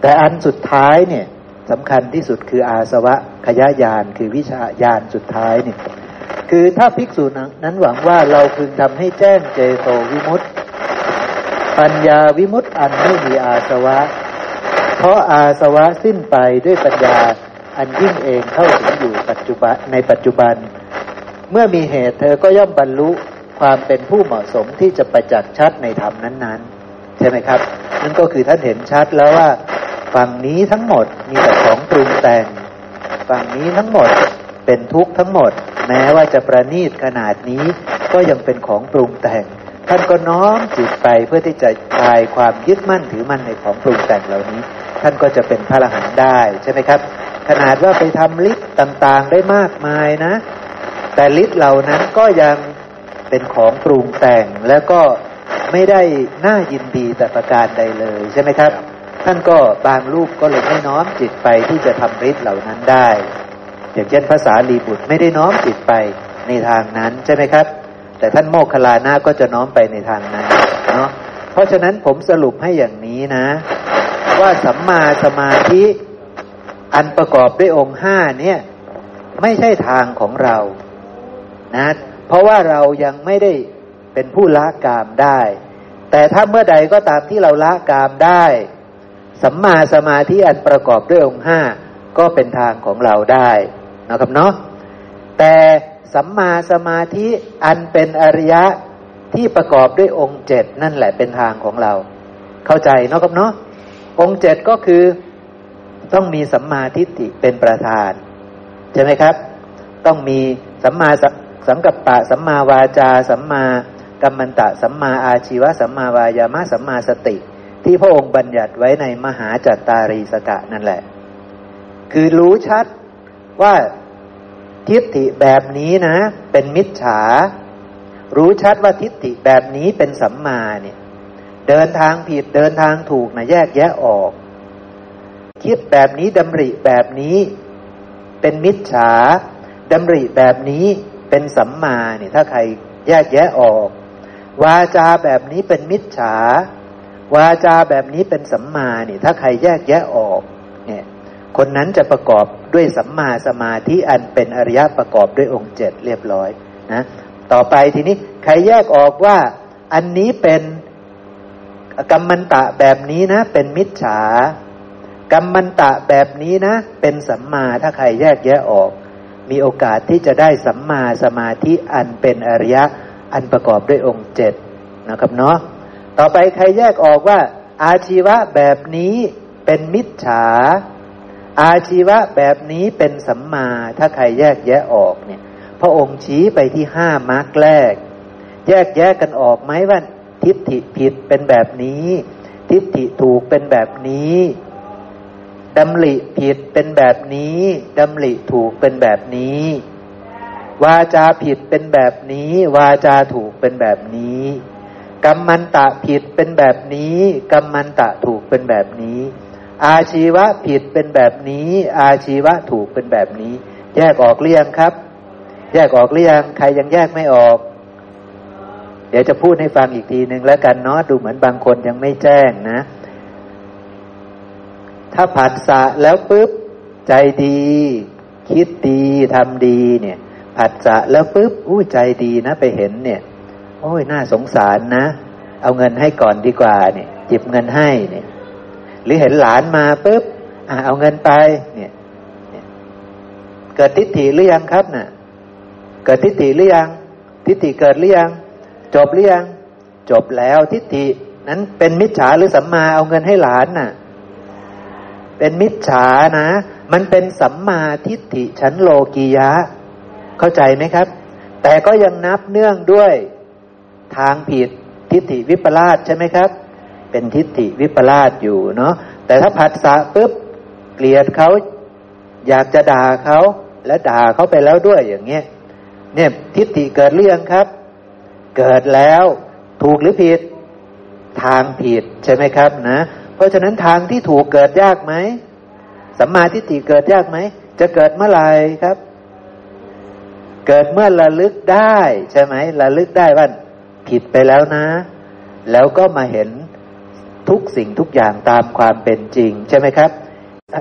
แต่อันสุดท้ายเนี่ยสำคัญที่สุดคืออาสวะขยายานคือวิชาญาณสุดท้ายเนี่ยคือถ้าภิกษุนั้นหวังว่าเราพึงทำให้แจ้งเจโตวิมุตติ ปัญญาวิมุตติอันไม่มีอาสวะ เพราะอาสวะสิ้นไปด้วยปัญญาอันยิ่งเองเข้าถึงอยู่ปัจจุบันในปัจจุบัน เมื่อมีเหตุเธอก็ย่อมบรรลุความเป็นผู้เหมาะสมที่จะประจักษ์ชัดในธรรมนั้นๆทช่ไหมครับ นั่นก็คือท่านเห็นชัดแล้วว่าฝั่งนี้ทั้งหมดมีแต่ของปรุงแต่งฝั่งนี้ทั้งหมดเป็นทุกข์ทั้งหมด แม้ว่าจะประณีตขนาดนี้ก็ยังเป็นของปรุงแต่ง ท่านก็น้อมจิตไปเพื่อที่จะคลายความยึดมั่นถือมั่นในของปรุงแต่งเหล่านี้ ท่านก็จะเป็นพระอรหันต์ได้ใช่ไหมครับ ขนาดว่าไปทำฤทธิ์ต่างๆได้มากมายนะ แต่ฤทธิ์เหล่านั้นก็ยังเป็นของปรุงแต่งแล้วก็ไม่ได้น่ายินดีแต่ประการใดเลยใช่ไหมครับ ท่านก็บางรูปก็เลยไม่น้อมจิตไปที่จะทำฤทธิ์เหล่านั้นได้ อย่างเช่นภาษาลีบุตรไม่ได้น้อมจิตไปในทางนั้นใช่ไหมครับ แต่ท่านโมคคลานาก็จะน้อมไปในทางนั้นเนาะเพราะฉะนั้นผมสรุปให้อย่างนี้นะ ว่าสัมมาสมาธิ อันประกอบด้วยองค์ห้าเนี่ย ไม่ใช่ทางของเรานะเพราะว่าเรายังไม่ได้เป็นผู้ละกามได้ แต่ถ้าเมื่อใดก็ตามที่เราละกามได้สัมมาสมาธิอันประกอบด้วยองค์ห้าก็เป็นทางของเราได้นะครับเนาะแต่สัมมาสมาธิอันเป็นอริยะที่ประกอบด้วยองค์เจ็ดนั่นแหละเป็นทางของเรา เข้าใจเนาะครับเนาะ องค์เจ็ดก็คือต้องมีสัมมาทิฏฐิเป็นประธาน ใช่ไหมครับ ต้องมีสัมมาสังกัปปะ สัมมาวาจา สัมมากัมมันตะ สัมมาอาชีวะ สัมมาวายามะ สัมมาสติ ที่พระองค์บัญญัติไว้ในมหาจัตตารีสกะนั่นแหละ คือรู้ชัดว่าทิฏฐิแบบนี้นะ เป็นมิจฉา รู้ชัดว่าทิฏฐิแบบนี้เป็นสัมมาเนี่ย เดินทางผิดเดินทางถูกนะแยกแยะออก คิดแบบนี้ดำริแบบนี้ เป็นมิจฉาดำริแบบนี้เป็นสัมมาเนี่ยถ้าใครแยกแยะออก วาจาแบบนี้เป็นมิจฉาวาจาแบบนี้เป็นสัมมาเนี่ยถ้าใครแยกแยะออกเนี่ยคนนั้นจะประกอบด้วยสัมมาสมาธิอันเป็นอริยะประกอบด้วยองค์เจ็ดเรียบร้อยนะต่อไปทีนี้ใครแยกออกว่าอันนี้เป็น กรรมันตะแบบนี้นะ เป็นมิจฉากรรมันตะแบบนี้นะ เป็นสัมมาถ้าใครแยกแยะออก มีโอกาสที่จะได้สัมมาสมาธิอันเป็นอริยะ อันประกอบด้วยองค์เจ็ดนะครับเนาะต่อไปใครแยกออกว่า อาชีวะแบบนี้เป็นมิจฉา อาชีวะแบบนี้เป็นสัมมา ถ้าใครแยกแยะออกเนี่ย พระองค์ชี้ไปที่ห้ามรรคแรก แยกแยะกันออกไหมว่า ทิฏฐิผิดเป็นแบบนี้ ทิฏฐิถูกเป็นแบบนี้ดำริผิดเป็นแบบนี้ดำริถูกเป็นแบบนี้ วาจาผิดเป็นแบบนี้ วาจาถูกเป็นแบบนี้กรรมันตะผิดเป็นแบบนี้กรรมันตะถูกเป็นแบบนี้ อาชีวะผิดเป็นแบบนี้ อาชีวะถูกเป็นแบบนี้ แยกออกเรียงครับ แยกออกเรียงใครยังแยกไม่ออก เดี๋ยวจะพูดให้ฟังอีกทีหนึ่งแล้วกันเนาะดูเหมือนบางคนยังไม่แจ้งนะ ถ้าผัสสะแล้วปุ๊บใจดี คิดดีทำดีเนี่ย ผัสสะแล้วปุ๊บอู้ใจดีนะไปเห็นเนี่ย โอ้ยน่าสงสารนะ เอาเงินให้ก่อนดีกว่าเนี่ยจิบเงินให้เนี่ย หรือเห็นหลานมาปุ๊บอ่าเอาเงินไปเนี่ย เกิดทิฏฐิหรือยังครับน่ะ เกิดทิฏฐิหรือยัง ทิฏฐิเกิดหรือยัง จบหรือยังจบแล้วทิฏฐินั้นเป็นมิจฉาหรือสัมมาเอาเงินให้หลานน่ะ เป็นมิจฉานะ มันเป็นสัมมาทิฏฐิชั้นโลกียะ เข้าใจไหมครับ แต่ก็ยังนับเนื่องด้วยทางผิดทิฏฐิวิปลาสใช่ไหมครับ เป็นทิฏฐิวิปลาสอยู่เนาะแต่ถ้าผัสสะปุ๊บเกลียดเขาอยากจะด่าเขาและด่าเขาไปแล้วด้วยอย่างเงี้ยเนี่ยทิฏฐิเกิดเรื่องครับ เกิดแล้วถูกหรือผิดทางผิดใช่ไหมครับนะ เพราะฉะนั้นทางที่ถูกเกิดยากไหมสัมมาทิฏฐิเกิดยากไหมจะเกิดเมื่อไหร่ครับ เกิดเมื่อระลึกได้ ใช่ไหมระลึกได้ว่าผิดไปแล้วนะ แล้วก็มาเห็นทุกสิ่งทุกอย่างตามความเป็นจริง ใช่ไหมครับ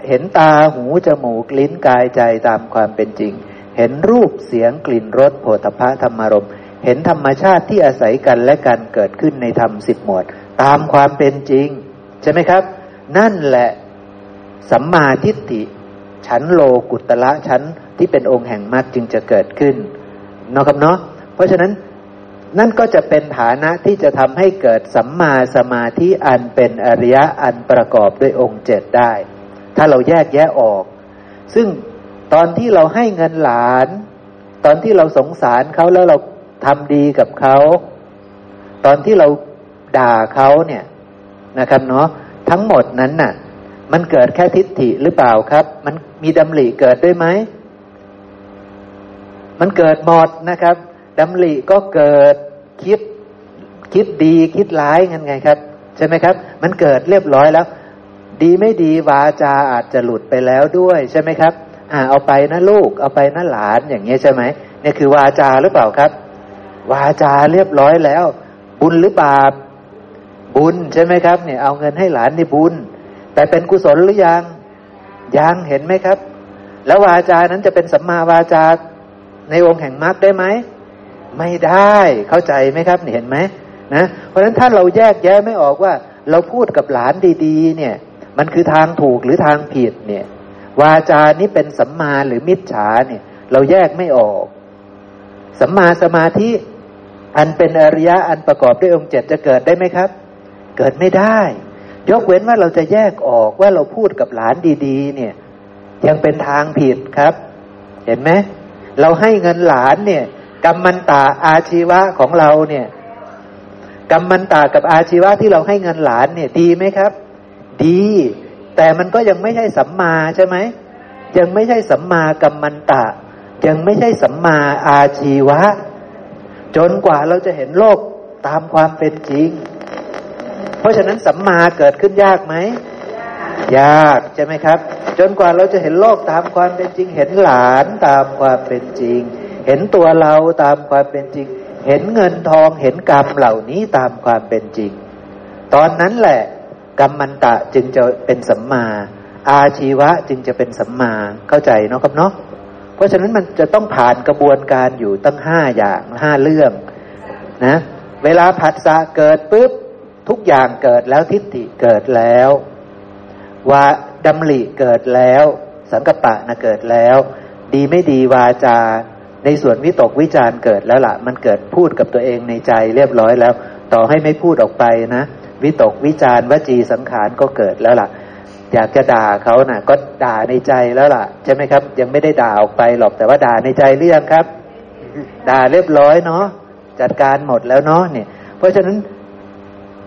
เห็นตาหูจมูกลิ้นกายใจตามความเป็นจริง เห็นรูปเสียงกลิ่นรสโผฏฐะธรรมารม เห็นธรรมชาติที่อาศัยกันและกันเกิดขึ้นในธรรมสิบหมวด ตามความเป็นจริง ใช่ไหมครับ นั่นแหละสัมมาทิฏฐิชั้นโลกุตละชั้นที่เป็นองค์แห่งมรรคจึงจะเกิดขึ้นนะครับเนาะเพราะฉะนั้นนั่นก็จะเป็นฐานะที่จะทำให้เกิดสัมมาสมาธิอันเป็นอริยะอันประกอบด้วยองค์เจ็ดได้ ถ้าเราแยกแยะออก ซึ่งตอนที่เราให้เงินหลาน ตอนที่เราสงสารเขาแล้วเรา ทำดีกับเขา ตอนที่เราด่าเขาเนี่ยนะครับเนาะทั้งหมดนั้นน่ะ มันเกิดแค่ทิฏฐิหรือเปล่าครับ มันมีดำริเกิดด้วยไหมมันเกิดหมดนะครับดำริก็เกิดคิดคิดดีคิดร้ายงันไงครับ ใช่ไหมครับ มันเกิดเรียบร้อยแล้ว ดีไม่ดีวาจาอาจจะหลุดไปแล้วด้วยใช่ไหมครับ อ่าเอาไปนะลูก เอาไปนะหลานอย่างเงี้ยใช่ไหมเนี่ยคือวาจาหรือเปล่าครับ วาจาเรียบร้อยแล้ว บุญหรือบาป บุญใช่ไหมครับเนี่ยเอาเงินให้หลานนี่บุญ แต่เป็นกุศลหรือยังยังเห็นไหมครับ แล้ววาจานั้นจะเป็นสัมมาวาจาในองค์แห่งมรรคได้ไหมไม่ได้เข้าใจไหมครับเห็นไหมนะเพราะฉะนั้นถ้าเราแยกแยะไม่ออกว่า เราพูดกับหลานดีๆ เนี่ย มันคือทางถูกหรือทางผิดเนี่ย วาจานี้เป็นสัมมาหรือมิจฉาเนี่ย เราแยกไม่ออก สัมมาสมาธิ อันเป็นอริยะอันประกอบด้วยองค์เจ็ดจะเกิดได้ไหมครับ เกิดไม่ได้ ยกเว้นว่าเราจะแยกออกว่าเราพูดกับหลานดีๆ เนี่ย ยังเป็นทางผิดครับ เห็นไหมเราให้เงินหลานเนี่ยกรรมันตาอาชีวะของเราเนี่ยกรรมันตากับอาชีวะที่เราให้เงินหลานเนี่ย ดีไหมครับ ดี แต่มันก็ยังไม่ใช่สัมมาใช่ไหมยังไม่ใช่สัมมากรรมันตายังไม่ใช่สัมมาอาชีวะ จนกว่าเราจะเห็นโลกตามความเป็นจริง เพราะฉะนั้นสัมมาเกิดขึ้นยากไหม ยากใช่ไหมครับ จนกว่าเราจะเห็นโลกตามความเป็นจริง เห็นหลานตามความเป็นจริง เห็นตัวเราตามความเป็นจริง เห็นเงินทองเห็นกรรมเหล่านี้ตามความเป็นจริง ตอนนั้นแหละกรรมมันตะจึงจะเป็นสัมมา อาชีวะจึงจะเป็นสัมมาเข้าใจเนาะครับเนาะ ราะฉะนั้นมันจะต้องผ่านกระบวนการอยู่ตั้งห้าอย่างห้าเรื่องนะ เวลาผัสสะเกิดปุ๊บทุกอย่างเกิดแล้วทิฏฐิเกิดแล้ววาดำริเกิดแล้ว สังกปะนะเกิดแล้ว ดีไม่ดีวาจา ในส่วนวิตกวิจารเกิดแล้วละ่ะ มันเกิดพูดกับตัวเองในใจเรียบร้อยแล้ว ต่อให้ไม่พูดออกไปนะ วิตกวิจารวจีสังขารก็เกิดแล้วละ่ะ อยากจะด่าเขานะ่ะ ก็ด่าในใจแล้วล่ะใช่ไหมครับ ยังไม่ได้ด่าออกไปหรอกแต่ว่าด่าในใจเรื่องครับ ด่าเรียบร้อยเนาะจัดการหมดแล้วเนาะเนี่ย เพราะฉะนั้น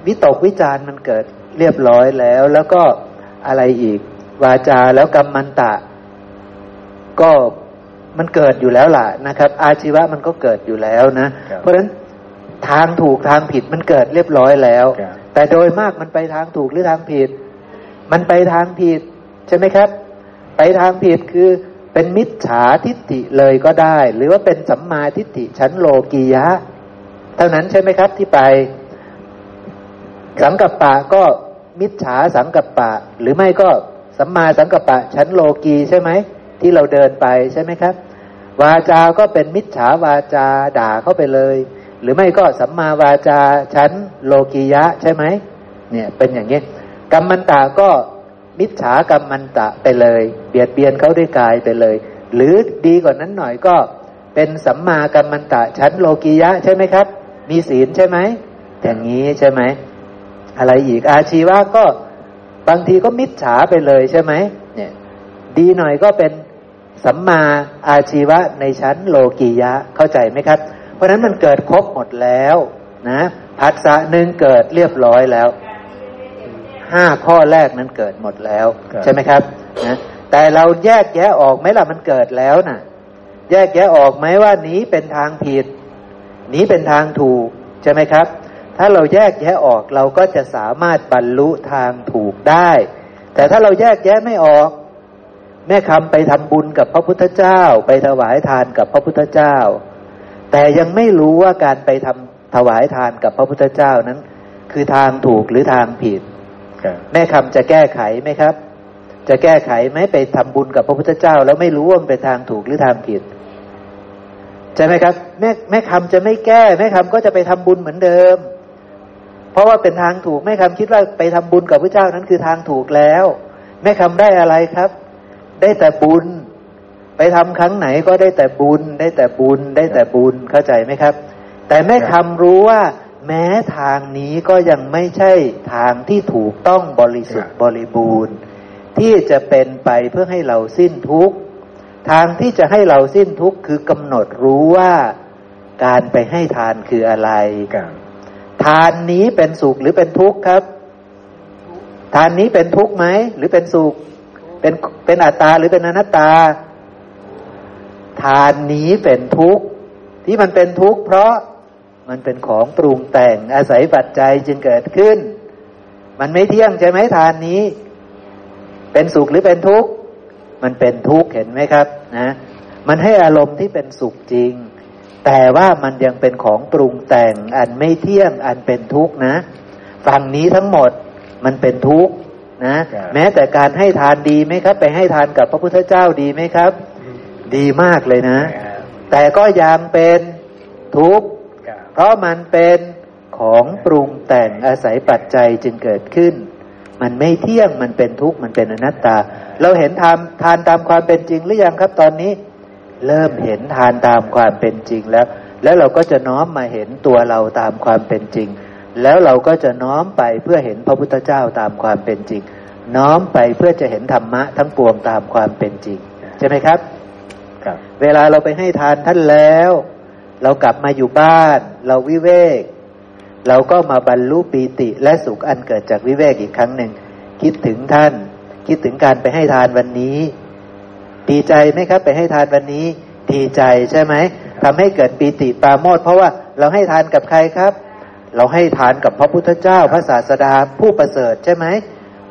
วิตกวิจารมันเกิดเรียบร้อยแล้ว แล้วก็อะไรอีก วาจาแล้วกรรมมันตะ ก็มันเกิดอยู่แล้วล่ะนะครับ อาชีวะมันก็เกิดอยู่แล้วนะ เพราะฉะนั้นทางถูกทางผิดมันเกิดเรียบร้อยแล้ว แต่โดยมากมันไปทางถูกหรือทางผิด มันไปทางผิดใช่ไหมครับ ไปทางผิดคือเป็นมิจฉาทิฏฐิเลยก็ได้ หรือว่าเป็นสัมมาทิฏฐิชั้นโลกียะ เท่านั้นใช่ไหมครับที่ไป สังกัปปะก็มิจฉาสังกัปปะ หรือไม่ก็สัมมาสังกัปปะชั้นโลกีใช่ไหมที่เราเดินไปใช่ไหมครับ วาจา ก็เป็นมิจฉาวาจาด่าเข้าไปเลย หรือไม่ก็สัมมาวาจาชั้นโลกียะใช่ไหมเนี่ยเป็นอย่างนี้ กรรมันตาก็มิจฉากรรมันตะไปเลย เบียดเบียนเขาด้วยกายไปเลย หรือดีกว่านั้นหน่อยก็เป็นสัมมากรรมันตะชั้นโลกียะใช่ไหมครับ มีศีลใช่ไหมอย่างนี้ใช่ไหมอะไรอีกอาชีวะก็บางทีก็มิจฉาไปเลยใช่ไหมเนี่ย ดีหน่อยก็เป็นสัมมาอาชีวะในชั้นโลกียะเข้าใจไหมครับ เพราะฉะนั้นมันเกิดครบหมดแล้วนะผัสสะหนึ่งเกิดเรียบร้อยแล้ว ห้าข้อแรกนั้นเกิดหมดแล้ว ใช่ไหมครับนะแต่เราแยกแยะออกไหมล่ะมันเกิดแล้วนะ่ะ แยกแยะออกไหมว่านี้เป็นทางผิด นี้เป็นทางถูกใช่ไหมครับ ถ้าเราแยกแยะออกเราก็จะสามารถบรรลุทางถูกได้ แต่ถ้าเราแยกแยะไม่ออกแม่คำไปทำบุญกับพระพุทธเจ้า ไปถวายทานกับพระพุทธเจ้า แต่ยังไม่รู้ว่าการไปทำถวายทานกับพระพุทธเจ้านั้น คือทางถูกหรือทางผิด แม่คำจะแก้ไขไหมครับ จะแก้ไขไหมไปทำบุญกับพระพุทธเจ้า แล้วไม่รู้ว่ามันเป็นทางถูกหรือทางผิดใช่ไหมครับ แม่แม่คำจะไม่แก้ แม่คำก็จะไปทำบุญเหมือนเดิม เพราะว่าเป็นทางถูกแม่คำคิดว่าไปทำบุญกับพระเจ้านั้นคือทางถูกแล้ว แม่คำได้อะไรครับ ได้แต่บุญ ไปทำครั้งไหนก็ได้แต่บุญ ได้แต่บุญ ได้แต่บุญเข้าใจไหมครับ แต่แม่คำรู้ว่า แม้ทางนี้ก็ยังไม่ใช่ทางที่ถูกต้องบริสุทธิ์บริบูรณ์ ที่จะเป็นไปเพื่อให้เราสิ้นทุกข์ทางที่จะให้เราสิ้นทุกข์คือกำหนดรู้ว่าการไปให้ทานคืออะไรครับทานนี้เป็นสุขหรือเป็นทุกข์ครับ ทานนี้เป็นทุกข์ไหมหรือเป็นสุข เป็นเป็นอัตตาหรือเป็นอนัตตา ทานนี้เป็นทุกข์ที่มันเป็นทุกข์เพราะ มันเป็นของปรุงแต่งอาศัยปัจจัยจึงเกิดขึ้น มันไม่เที่ยงใช่ไหมทานนี้ เป็นสุขหรือเป็นทุกข์มันเป็นทุกข์เห็นไหมครับนะมันให้อารมณ์ที่เป็นสุขจริง แต่ว่ามันยังเป็นของปรุงแต่ง อันไม่เที่ยงอันเป็นทุกข์นะฝั่งนี้ทั้งหมดมันเป็นทุกข์นะครับแม้แต่การให้ทานดีไหมครับ ไปให้ทานกับพระพุทธเจ้าดีไหมครับ ดีมากเลยนะครับแต่ก็ยังเป็นทุกข์ครับ เพราะมันเป็นของปรุงแต่งอาศัยปัจจัยจึงเกิดขึ้น มันไม่เที่ยงมันเป็นทุกข์มันเป็นอนัตตา เราเห็นทานทานตามความเป็นจริงหรือยังครับตอนนี้ เริ่มเห็นทานตามความเป็นจริงแล้ว แล้วเราก็จะน้อมมาเห็นตัวเราตามความเป็นจริง แล้วเราก็จะน้อมไปเพื่อเห็นพระพุทธเจ้าตามความเป็นจริง น้อมไปเพื่อจะเห็นธรรมะทั้งปวงตามความเป็นจริง ใช่ไหมครับ ครับ เวลาเราไปให้ทานท่านแล้ว เรากลับมาอยู่บ้าน เราวิเวก เราก็มาบรรลุปีติและสุขอันเกิดจากวิเวกอีกครั้งหนึ่ง คิดถึงท่าน คิดถึงการไปให้ทานวันนี้ดีใจไหมครับ ไปให้ทานวันนี้ดีใจใช่ไหมทำให้เกิดปีติปาโมทเพราะว่าเราให้ทานกับใครครับ เราให้ทานกับพระพุทธเจ้าพระศาสดาผู้ประเสริฐใช่ไหม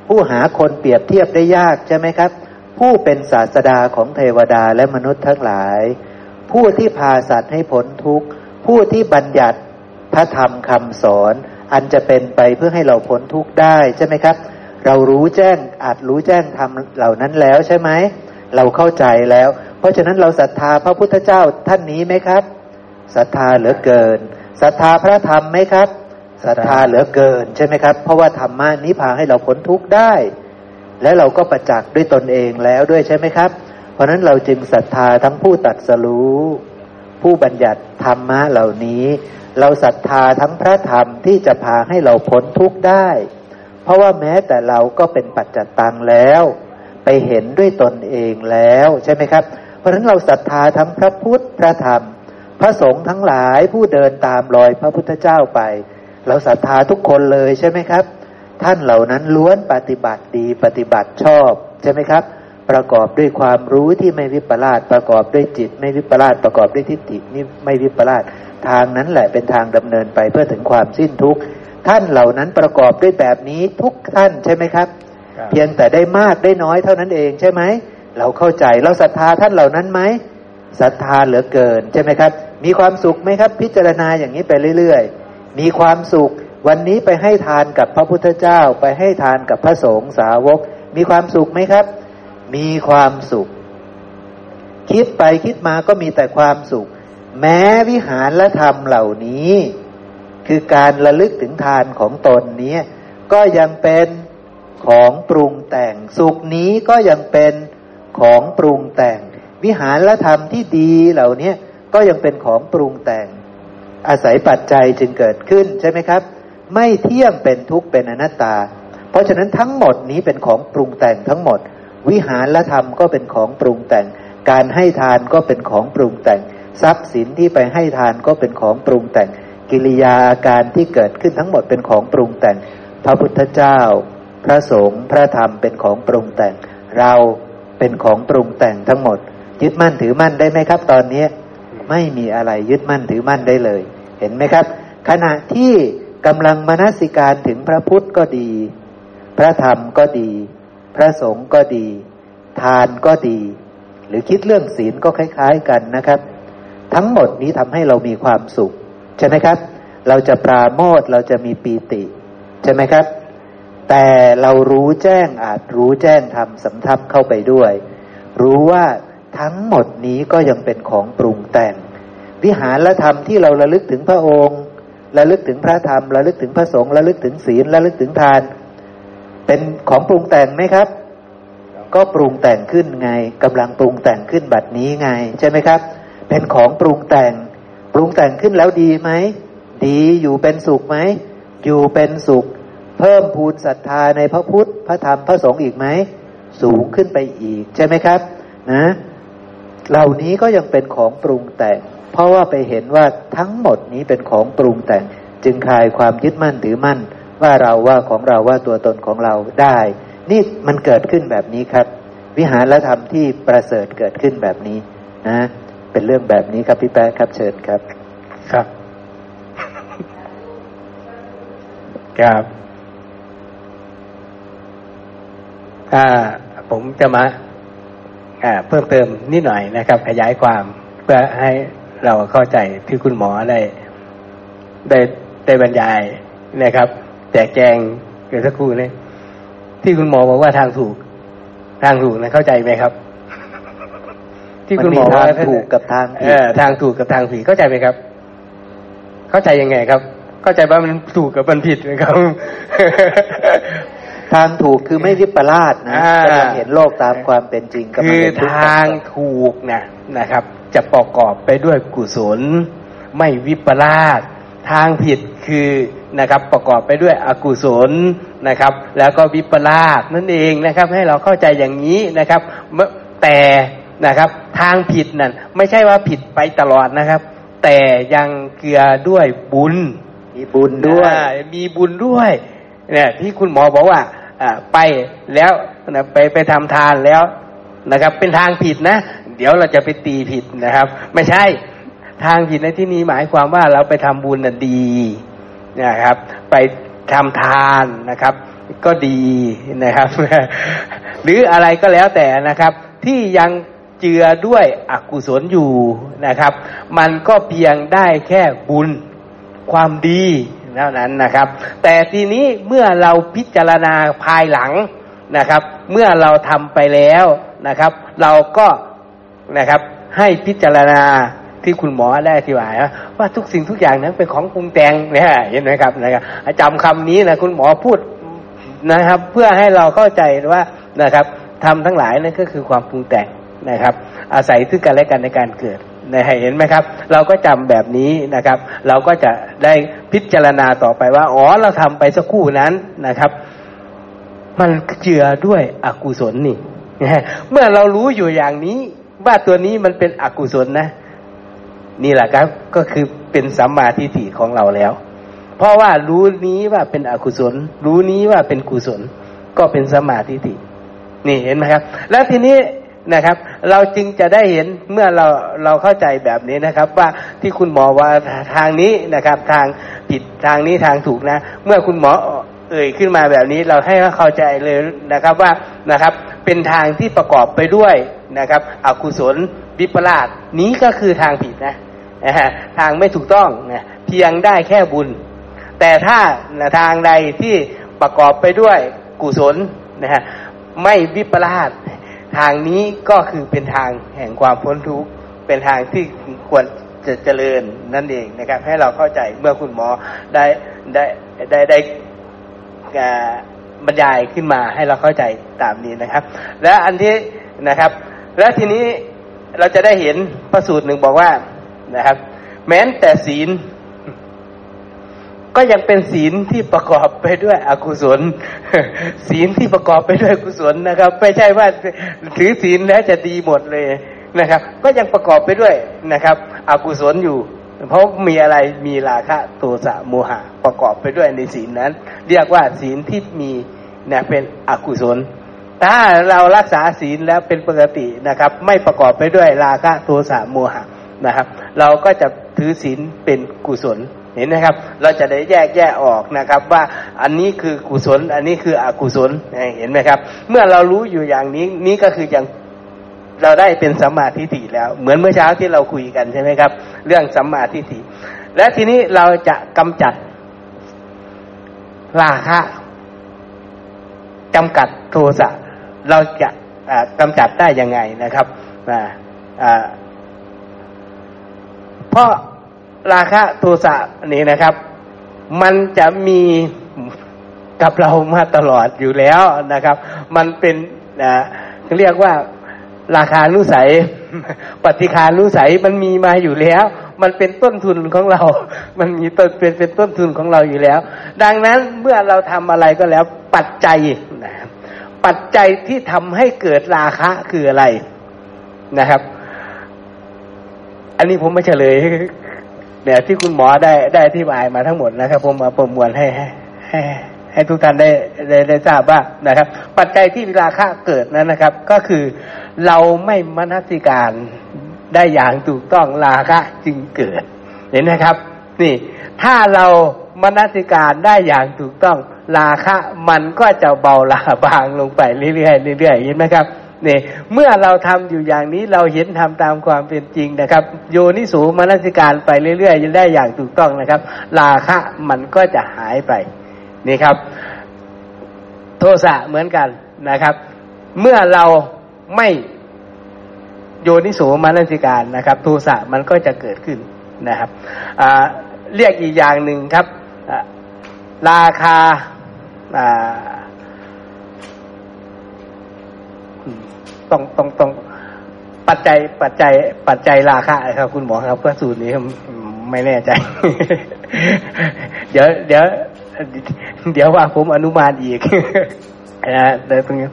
ผู้หาคนเปรียบเทียบได้ยากใช่ไหมครับ ผู้เป็นศาสดาของเทวดาและมนุษย์ทั้งหลาย ผู้ที่พาสัตว์ให้พ้นทุกข์ ผู้ที่บัญญัติพระธรรมคำสอน อันจะเป็นไปเพื่อให้เราพ้นทุกข์ได้ใช่ไหมครับ เรารู้แจ้งอาจรู้แจ้งธรรมเหล่านั้นแล้วใช่ไหมเราเข้าใจแล้ว เพราะฉะนั้นเราศรัทธาพระพุทธเจ้าท่านนี้ไหมครับศรัทธาเหลือเกินศรัทธาพระธรรมไหมครับศรัทธาเหลือเกินใช่ไหมครับ เพราะว่าธรรมะนี้พาให้เราพ้นทุกข์ได้ แล้วเราก็ประจักษ์ด้วยตนเองแล้วด้วยใช่ไหมครับ เพราะนั้นเราจึงศรัทธาทั้งผู้ตัดสรู้ ผู้บัญญัติธรรมะเหล่านี้ เราศรัทธาทั้งพระธรรมที่จะพาให้เราพ้นทุกข์ได้ เพราะว่าแม้แต่เราก็เป็นปัจจตตังแล้ว ไปเห็นด้วยตนเองแล้วใช่ไหมครับ เพราะฉะนั้นเราศรัทธาทั้งพระพุทธพระธรรม พระสงฆ์ทั้งหลายผู้เดินตามรอยพระพุทธเจ้าไป เราศรัทธาทุกคนเลยใช่ไหมครับ ท่านเหล่านั้นล้วนปฏิบัติดีปฏิบัติชอบใช่ไหมครับ ประกอบด้วยความรู้ที่ไม่วิปลาสประกอบด้วยจิต ไม่วิปลาสประกอบด้วยทิฏฐินี่ไม่วิปลาสทางนั้นแหละเป็นทางดำเนินไปเพื่อถึงความสิ้นทุกข์ท่านเหล่านั้นประกอบด้วยแบบนี้ทุกท่านใช่ไหมครับครับ เพียงแต่ได้มากได้น้อยเท่านั้นเองใช่ไหมเราเข้าใจเราศรัทธาท่านเหล่านั้นไหมศรัทธาเหลือเกินใช่ไหมครับ มีความสุขไหมครับ พิจารณาอย่างนี้ไปเรื่อยๆ มีความสุขวันนี้ไปให้ทานกับพระพุทธเจ้า ไปให้ทานกับพระสงฆ์สาวก มีความสุขไหมครับ มีความสุข คิดไปคิดมาก็มีแต่ความสุข แม้วิหารและธรรมเหล่านี้ คือการระลึกถึงทานของตนนี้ ก็ยังเป็นของปรุงแต่ง สุขนี้ก็ยังเป็นของปรุงแต่ง วิหารและธรรมที่ดีเหล่านี้ก็ยังเป็นของปรุงแต่ง อาศัยปัจจัยจึงเกิดขึ้นใช่ไหมครับ ไม่เที่ยงเป็นทุกข์เป็นอนัตตา เพราะฉะนั้นทั้งหมดนี้เป็นของปรุงแต่งทั้งหมด วิหารและธรรมก็เป็นของปรุงแต่ง การให้ทานก็เป็นของปรุงแต่ง ทรัพย์สินที่ไปให้ทานก็เป็นของปรุงแต่ง กิริยาอาการที่เกิดขึ้นทั้งหมดเป็นของปรุงแต่ง พระพุทธเจ้า พระสงฆ์พระธรรมเป็นของปรุงแต่ง เราเป็นของปรุงแต่งทั้งหมด ยึดมั่นถือมั่นได้ไหมครับ ตอนนี้ไม่มีอะไรยึดมั่นถือมั่นได้เลย เห็นไหมครับ ขณะที่กำลังมนสิการถึงพระพุทธก็ดี พระธรรมก็ดี พระสงฆ์ก็ดี ทานก็ดี หรือคิดเรื่องศีลก็คล้าย ๆกันนะครับ ทั้งหมดนี้ทำให้เรามีความสุข ใช่ไหมครับ เราจะปราโมทเราจะมีปีติ ใช่ไหมครับ แต่เรารู้แจ้งอาจรู้แจ้งทำสำทับเข้าไปด้วย รู้ว่าทั้งหมดนี้ก็ยังเป็นของปรุงแต่ง วิหารธรรมที่เราระลึกถึงพระองค์ระลึกถึงพระธรรมระลึกถึงพระสงฆ์ระลึกถึงศีลระลึกถึงทาน เป็นของปรุงแต่งไหมครับ ก็ปรุงแต่งขึ้นไงกำลังปรุงแต่งขึ้นบัดนี้ไง ใช่ไหมครับ เป็นของปรุงแต่ง ปรุงแต่งขึ้นแล้วดีไหมดีอยู่เป็นสุขไหมอยู่เป็นสุข เพิ่มพูนศรัทธาในพระพุทธพระธรรมพระสงฆ์อีกไหมสูงขึ้นไปอีก ใช่ไหมครับ นะ เหล่านี้ก็ยังเป็นของปรุงแต่ง เพราะว่าไปเห็นว่าทั้งหมดนี้เป็นของปรุงแต่ง จึงคลายความยึดมั่นถือมั่น ว่าเราว่าของเราว่าตัวตนของเราได้ นี่มันเกิดขึ้นแบบนี้ครับ วิหารธรรมที่ประเสริฐเกิดขึ้นแบบนี้นะเป็นเรื่องแบบนี้ครับพี่แป๊ะครับเชิญครับ ครับครับอ่าผมจะมาอ่าเพิ่มเติมนิดหน่อยนะครับ ขยายความเพื่อให้เราเข้าใจที่คุณหมอได้ได้ได้บรรยายนะครับ แจกแจงเกิดสักครู่นี้ที่คุณหมอบอกว่าทางถูก ทางถูกนะเข้าใจไหมครับ ที่คุณหมอมันมีว่าทางถูกกับทางผิดเออทางถูกกับทางผิดเข้าใจไหมครับ เข้าใจยังไงครับ เข้าใจว่ามันถูกกับมันผิดไหมครับ ทางถูกคือไม่วิปลาสนะอ่ากำลังเห็นโลกตามความเป็นจริงกำลังคือเห็นทุกข์ทางถูกนะนะครับ จะประกอบไปด้วยกุศล ไม่วิปลาสทางผิดคือ นะครับ ประกอบไปด้วยอกุศลนะครับ แล้วก็วิปลาสนั่นเองนะครับ ให้เราเข้าใจอย่างนี้นะครับเมื่อแต่นะครับ ทางผิดนั่นไม่ใช่ว่าผิดไปตลอดนะครับ แต่ยังเกลือด้วยบุญ มีบุญด้วยอ่ามีบุญด้วยเนี่ยที่คุณหมอบอกว่าอ่าไปแล้วนะไปไปทำทานแล้วนะครับ เป็นทางผิดนะ เดี๋ยวเราจะไปตีผิดนะครับ ไม่ใช่ทางผิดในที่นี้หมายความว่าเราไปทำบุญน่ะดี นะครับ ไปทำทานนะครับ ก็ดีนะครับ หรืออะไรก็แล้วแต่นะครับ ที่ยังเจือด้วยอกุศลอยู่นะครับ มันก็เพียงได้แค่บุญความดีเท่านั้นนะครับ แต่ทีนี้เมื่อเราพิจารณาภายหลังนะครับ เมื่อเราทำไปแล้วนะครับ เราก็นะครับให้พิจารณา ที่คุณหมอได้อธิบายว่าว่าทุกสิ่งทุกอย่างนั้นเป็นของปรุงแต่งเนี่ยเห็นไหมครับนะครับจำคำนี้นะคุณหมอพูดนะครับ เพื่อให้เราเข้าใจว่านะครับทำทั้งหลายนั่นก็คือความปรุงแต่งนะครับ อาศัยซึ่งกันและกันในการเกิดนะเห็นไหมครับ เราก็จำแบบนี้นะครับ เราก็จะได้พิจารณาต่อไปว่าอ๋อเราทำไปสักครู่นั้นนะครับ มันเจือด้วยอกุศลนี่เมื่อเรารู้อยู่อย่างนี้ว่าตัวนี้มันเป็นอกุศลนะ นี่แหละครับก็คือเป็นสัมมาทิฏฐิของเราแล้ว เพราะว่ารู้นี้ว่าเป็นอกุศล รู้นี้ว่าเป็นกุศล ก็เป็นสัมมาทิฏฐินี่เห็นไหมครับ แล้วทีนี้นะครับ เราจึงจะได้เห็นเมื่อเราเราเข้าใจแบบนี้นะครับ ว่าที่คุณหมอว่าทางนี้นะครับ ทางผิดทางนี้ทางถูกนะ เมื่อคุณหมอเอ่ยขึ้นมาแบบนี้เราให้เข้าใจเลยนะครับว่านะครับ เป็นทางที่ประกอบไปด้วยนะครับ อกุศล วิปลาสนี้ก็คือทางผิดนะทางไม่ถูกต้องนะเพียงได้แค่บุญ แต่ถ้าทางใดที่ประกอบไปด้วยกุศลนะฮะไม่วิปลาสทางนี้ก็คือเป็นทางแห่งความพ้นทุกข์เป็นทางที่ควรจะเจริญนั่นเองนะครับ ให้เราเข้าใจเมื่อคุณหมอได้ได้ได้ได้บรรยายขึ้นมาให้เราเข้าใจตามนี้นะครับ และอันที่นะครับ และทีนี้ เราจะได้เห็นพระสูตรหนึ่งบอกว่านะครับ แม้นแต่ศีล ก็ยังเป็นศีลที่ประกอบไปด้วยอกุศล ศีลที่ประกอบไปด้วยกุศลนะครับ ไม่ใช่ว่าถือศีลแล้วจะดีหมดเลยนะครับ ก็ยังประกอบไปด้วยนะครับ อกุศลอยู่ เพราะมีอะไรมีราคะโทสะโมหะประกอบไปด้วยในศีลนั้น เรียกว่าศีลที่มีนี่ยเป็นอกุศล ถ้าเรารักษาศีลแล้วเป็นปกตินะครับ ไม่ประกอบไปด้วยราคะโทสะโมหะนะครับ เราก็จะถือศีลเป็นกุศลเห็นไหมครับ เราจะได้แยกแยกออกนะครับ ว่าอันนี้คือกุศล อันนี้คืออกุศลเห็นไหมครับ เมื่อเรารู้อยู่อย่างนี้นี้ก็คืออย่างเราได้เป็นสัมมาทิฏฐิแล้ว เหมือนเมื่อเช้าที่เราคุยกันใช่ไหมครับ เรื่องสัมมาทิฏฐิและทีนี้เราจะกำจัดราคะจำกัดโทสะ เราจะกำจัดได้ยังไงนะครับเพราะราคะโทสะนี่นะครับ มันจะมีกับเรามาตลอดอยู่แล้วนะครับ มันเป็นเรียกว่าราคานุสัย ปฏิคานุสัยมันมีมาอยู่แล้ว มันเป็นต้นทุนของเรา มันมีต้นเป็นเป็นต้นทุนของเราอยู่แล้ว ดังนั้นเมื่อเราทำอะไรก็แล้วปัจจัย ปัจจัยที่ทำให้เกิดราคะคืออะไรนะครับ อันนี้ผมไม่เฉลยเนี่ยที่คุณหมอได้ได้อธิบายมาทั้งหมดนะครับ ผมมาประมวลให้ให้ให้ให้ทุกท่านได้ได้ได้ทราบว่านะครับ ปัจจัยที่ราคะเกิดนั้นนะครับ ก็คือเราไม่มนสิการได้อย่างถูกต้องราคะจึงเกิด เห็นไหมครับ นี่ ถ้าเรามนสิการได้อย่างถูกต้อง ราคะมันก็จะเบาลาบางลงไปเรื่อยๆเรื่อยๆเห็นไหมครับนี่เมื่อเราทำอยู่อย่างนี้เราเห็นทำตามความเป็นจริงนะครับ โยนิสูมนสิการไปเรื่อยๆจะได้อย่างถูกต้องนะครับ ราคะมันก็จะหายไปนี่ครับ โทสะเหมือนกันนะครับ เมื่อเราไม่โยนิสูมนสิการนะครับ โทสะมันก็จะเกิดขึ้นนะครับเรียกอีกอย่างหนึ่งครับราคา ต้องต้องต้องปัจจัย ปัจจัย ปัจจัยราคาครับ คุณหมอครับเพื่อสูตรนี้ไม่แน่ใจ เดี๋ยว เดี๋ยว เดี๋ยวว่าผมอนุมานอีกนะเดี๋ยวตรงนี้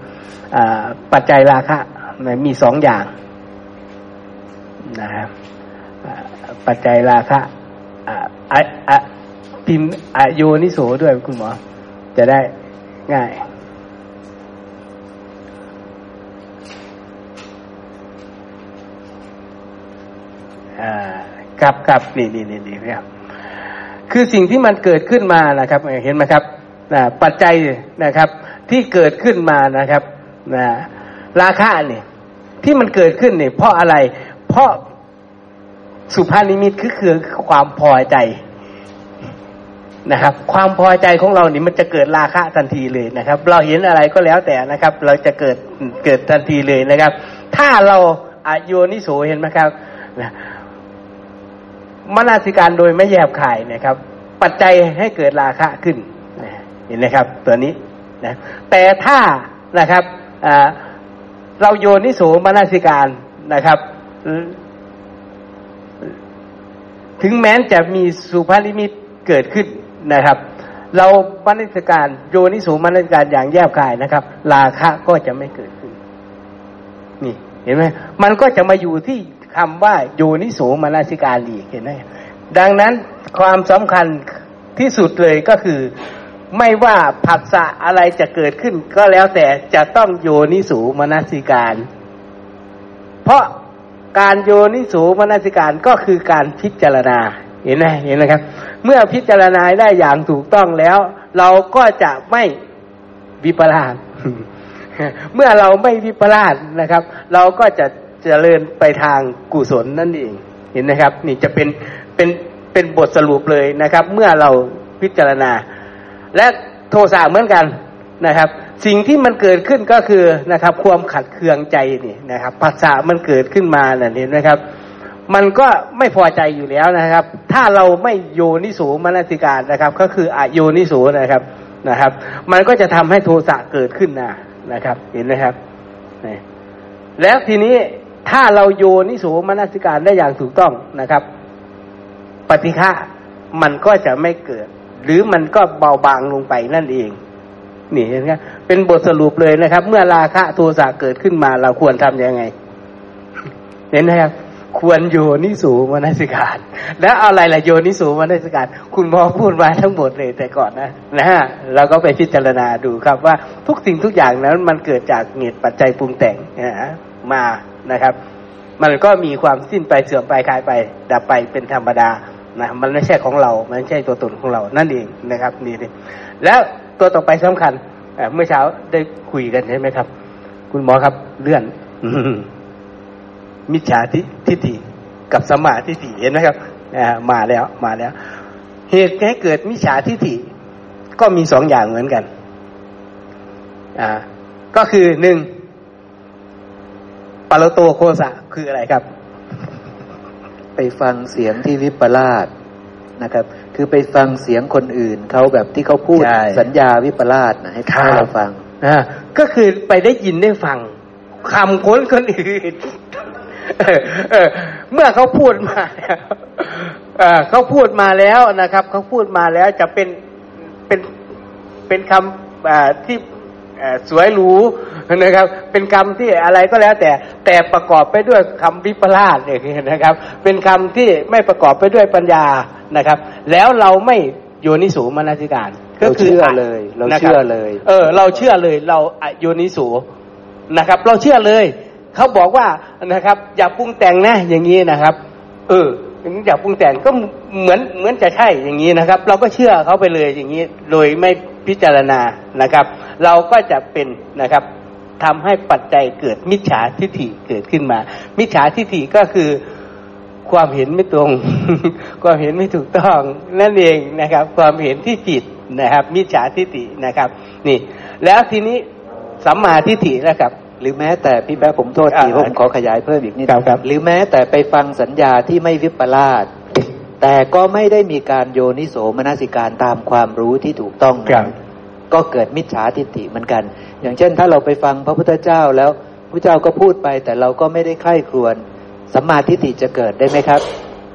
ปัจจัยราคามีสองอย่างนะครับปัจจัยราคาอ่าพิมพ์อโยนิโสด้วยคุณหมอ จะได้ง่ายครับครับนี่นี่นี่นี่ครับ คือสิ่งที่มันเกิดขึ้นมานะครับ เห็นไหมครับนะปัจจัยนะครับ ที่เกิดขึ้นมานะครับนะราคาเนี่ยที่มันเกิดขึ้นเนี่ยเพราะอะไร เพราะสุภานิมิตคือคือความพอใจ นะครับ ความพอใจของเรานี่มันจะเกิดราคะทันทีเลยนะครับ เราเห็นอะไรก็แล้วแต่นะครับ เราจะเกิดเกิดทันทีเลยนะครับ ถ้าเราอายุนิโสเห็นไหมครับมนาสิการโดยไม่แยบขายนะครับ ปัจจัยให้เกิดราคะขึ้นเห็นไหมครับ ตัวนี้นะแต่ถ้านะครับเราโยนิโสมนาสิการนะครับ ถึงแม้จะมีสุภาลิมิตเกิดขึ้น นะครับ เรามนาสิการโยนิโสมนาสิการอย่างแยบขายนะครับ ราคะก็จะไม่เกิดขึ้น นี่ เห็นไหมมันก็จะมาอยู่ที่คำว่าโยนิโสมนสิการอีกเห็นไหมดังนั้นความสำคัญที่สุดเลยก็คือไม่ว่าผัสสะอะไรจะเกิดขึ้น ก็แล้วแต่จะต้องโยนิสูมนสิการ เพราะการโยนิสูมนสิการก็คือการพิจารณา เห็นไหมเห็นไหมครับ เมื่อพิจารณาได้อย่างถูกต้องแล้ว เราก็จะไม่วิปลาสเมื่อเราไม่วิปลาสนะครับ เราก็จะจเจริญไปทางกุศลนั่นเองเห็นนะครับ นี่จะเป็นเป็นเป็นบทสรุปเลยนะครับ เมื่อเราพิจารณา และโทสะเหมือนกันนะครับ สิ่งที่มันเกิดขึ้นก็คือนะครับ ความขัดเคืองใจนี่นะครับภาษามันเกิดขึ้นมาเห็นไหมครับ มันก็ไม่พอใจอยู่แล้วนะครับ ถ้าเราไม่โยนิสูมนสิการนะครับ ก็คืออโยนิสูนะครับนะครับ มันก็จะทำให้โทสะเกิดขึ้นนะนะครับ เห็นไหมครับแล้วทีนี้ถ้าเราโยนิสูมนสิการได้อย่างถูกต้องนะครับ ปฏิฆะมันก็จะไม่เกิด หรือมันก็เบาบางลงไปนั่นเองนี่เห็นไหมเป็นบทสรุปเลยนะครับ เมื่อราคะโทสะเกิดขึ้นมาเราควรทํำยังไง เห็นไหมครับ ควรโยนิสูมนสิการ แล้วอะไรล่ะโยนิสูมนสิการ คุณหมอพูดมาทั้งหมดเลยแต่ก่อนนะนะฮะเราก็ไปพิจารณาดูครับว่าทุกสิ่งทุกอย่างนั้นมันเกิดจากเหตุปัจจัยปรุงแต่งนะมานะครับ มันก็มีความสิ้นไปเสื่อมไปคลายไป ดับไปเป็นธรรมดานะมันไม่ใช่ของเรา มันไม่ใช่ตัวตนของเรานั่นเองนะครับนี่เลยแล้วตัวต่อไปสำคัญเมื่อเช้าได้คุยกันใช่ไหมครับ คุณหมอครับเลื่อน มิจฉาทิทิฏฐิกับสมาทิฏฐิเห็นไหมครับมาแล้วมาแล้ว เหตุให้เกิดมิจฉาทิฏฐิก็มีสองอย่างเหมือนกัน อ่า ก็คือหนึ่งปารโตโคสะคืออะไรครับ ไปฟังเสียงที่วิปลาสนะครับ คือไปฟังเสียงคนอื่นเขาแบบที่เขาพูดสัญญาวิปลาสนะให้ให้เราฟังอ่าก็คือไปได้ยินได้ฟังคำคนคนอื่น เมื่อเขาพูดมาเขาพูดมาแล้วนะครับเขาพูดมาแล้วจะเป็นเป็นเป็นคำที่สวยหรูนะครับ เป็นคำที่อะไรก็แล้วแต่แต่ประกอบไปด้วยคำวิปลาสเนี่ยนะครับ เป็นคำที่ไม่ประกอบไปด้วยปัญญานะครับ แล้วเราไม่โยนิสูมนสิการ ก็คือเชื่อเลย เราเชื่อเลย เออ เราเชื่อเลย เราโยนิสูนะครับ เราเชื่อเลย เขาบอกว่านะครับ อย่าปรุงแต่งนะอย่างนี้นะครับ เอออย่าปรุงแต่งก็เหมือนเหมือนจะใช่อย่างนี้นะครับ เราก็เชื่อเขาไปเลยอย่างนี้ โดยไม่พิจารณานะครับ เราก็จะเป็นนะครับทำให้ปัจจัยเกิดมิจฉาทิฏฐิเกิดขึ้นมา มิจฉาทิฏฐิก็คือความเห็นไม่ตรง ความเห็นไม่ถูกต้องนั่นเองนะครับ ความเห็นที่ผิดนะครับ มิจฉาทิฏฐินะครับ นี่ แล้วทีนี้สัมมาทิฏฐินะครับ หรือแม้แต่พี่แป๊บผมโทษทีผมขอขยายเพิ่มอีกนิดครับหรือแม้แต่ไปฟังสัญญาที่ไม่วิปลาสแต่ก็ไม่ได้มีการโยนิโสมนสิการตามความรู้ที่ถูกต้องก็เกิดมิจฉาทิฏฐิเหมือนกัน อย่างเช่น ถ้าเราไปฟังพระพุทธเจ้าแล้วพระเจ้าก็พูดไป แต่เราก็ไม่ได้ใคร่ครวญสัมมาทิฏฐิจะเกิดได้ไหมครับ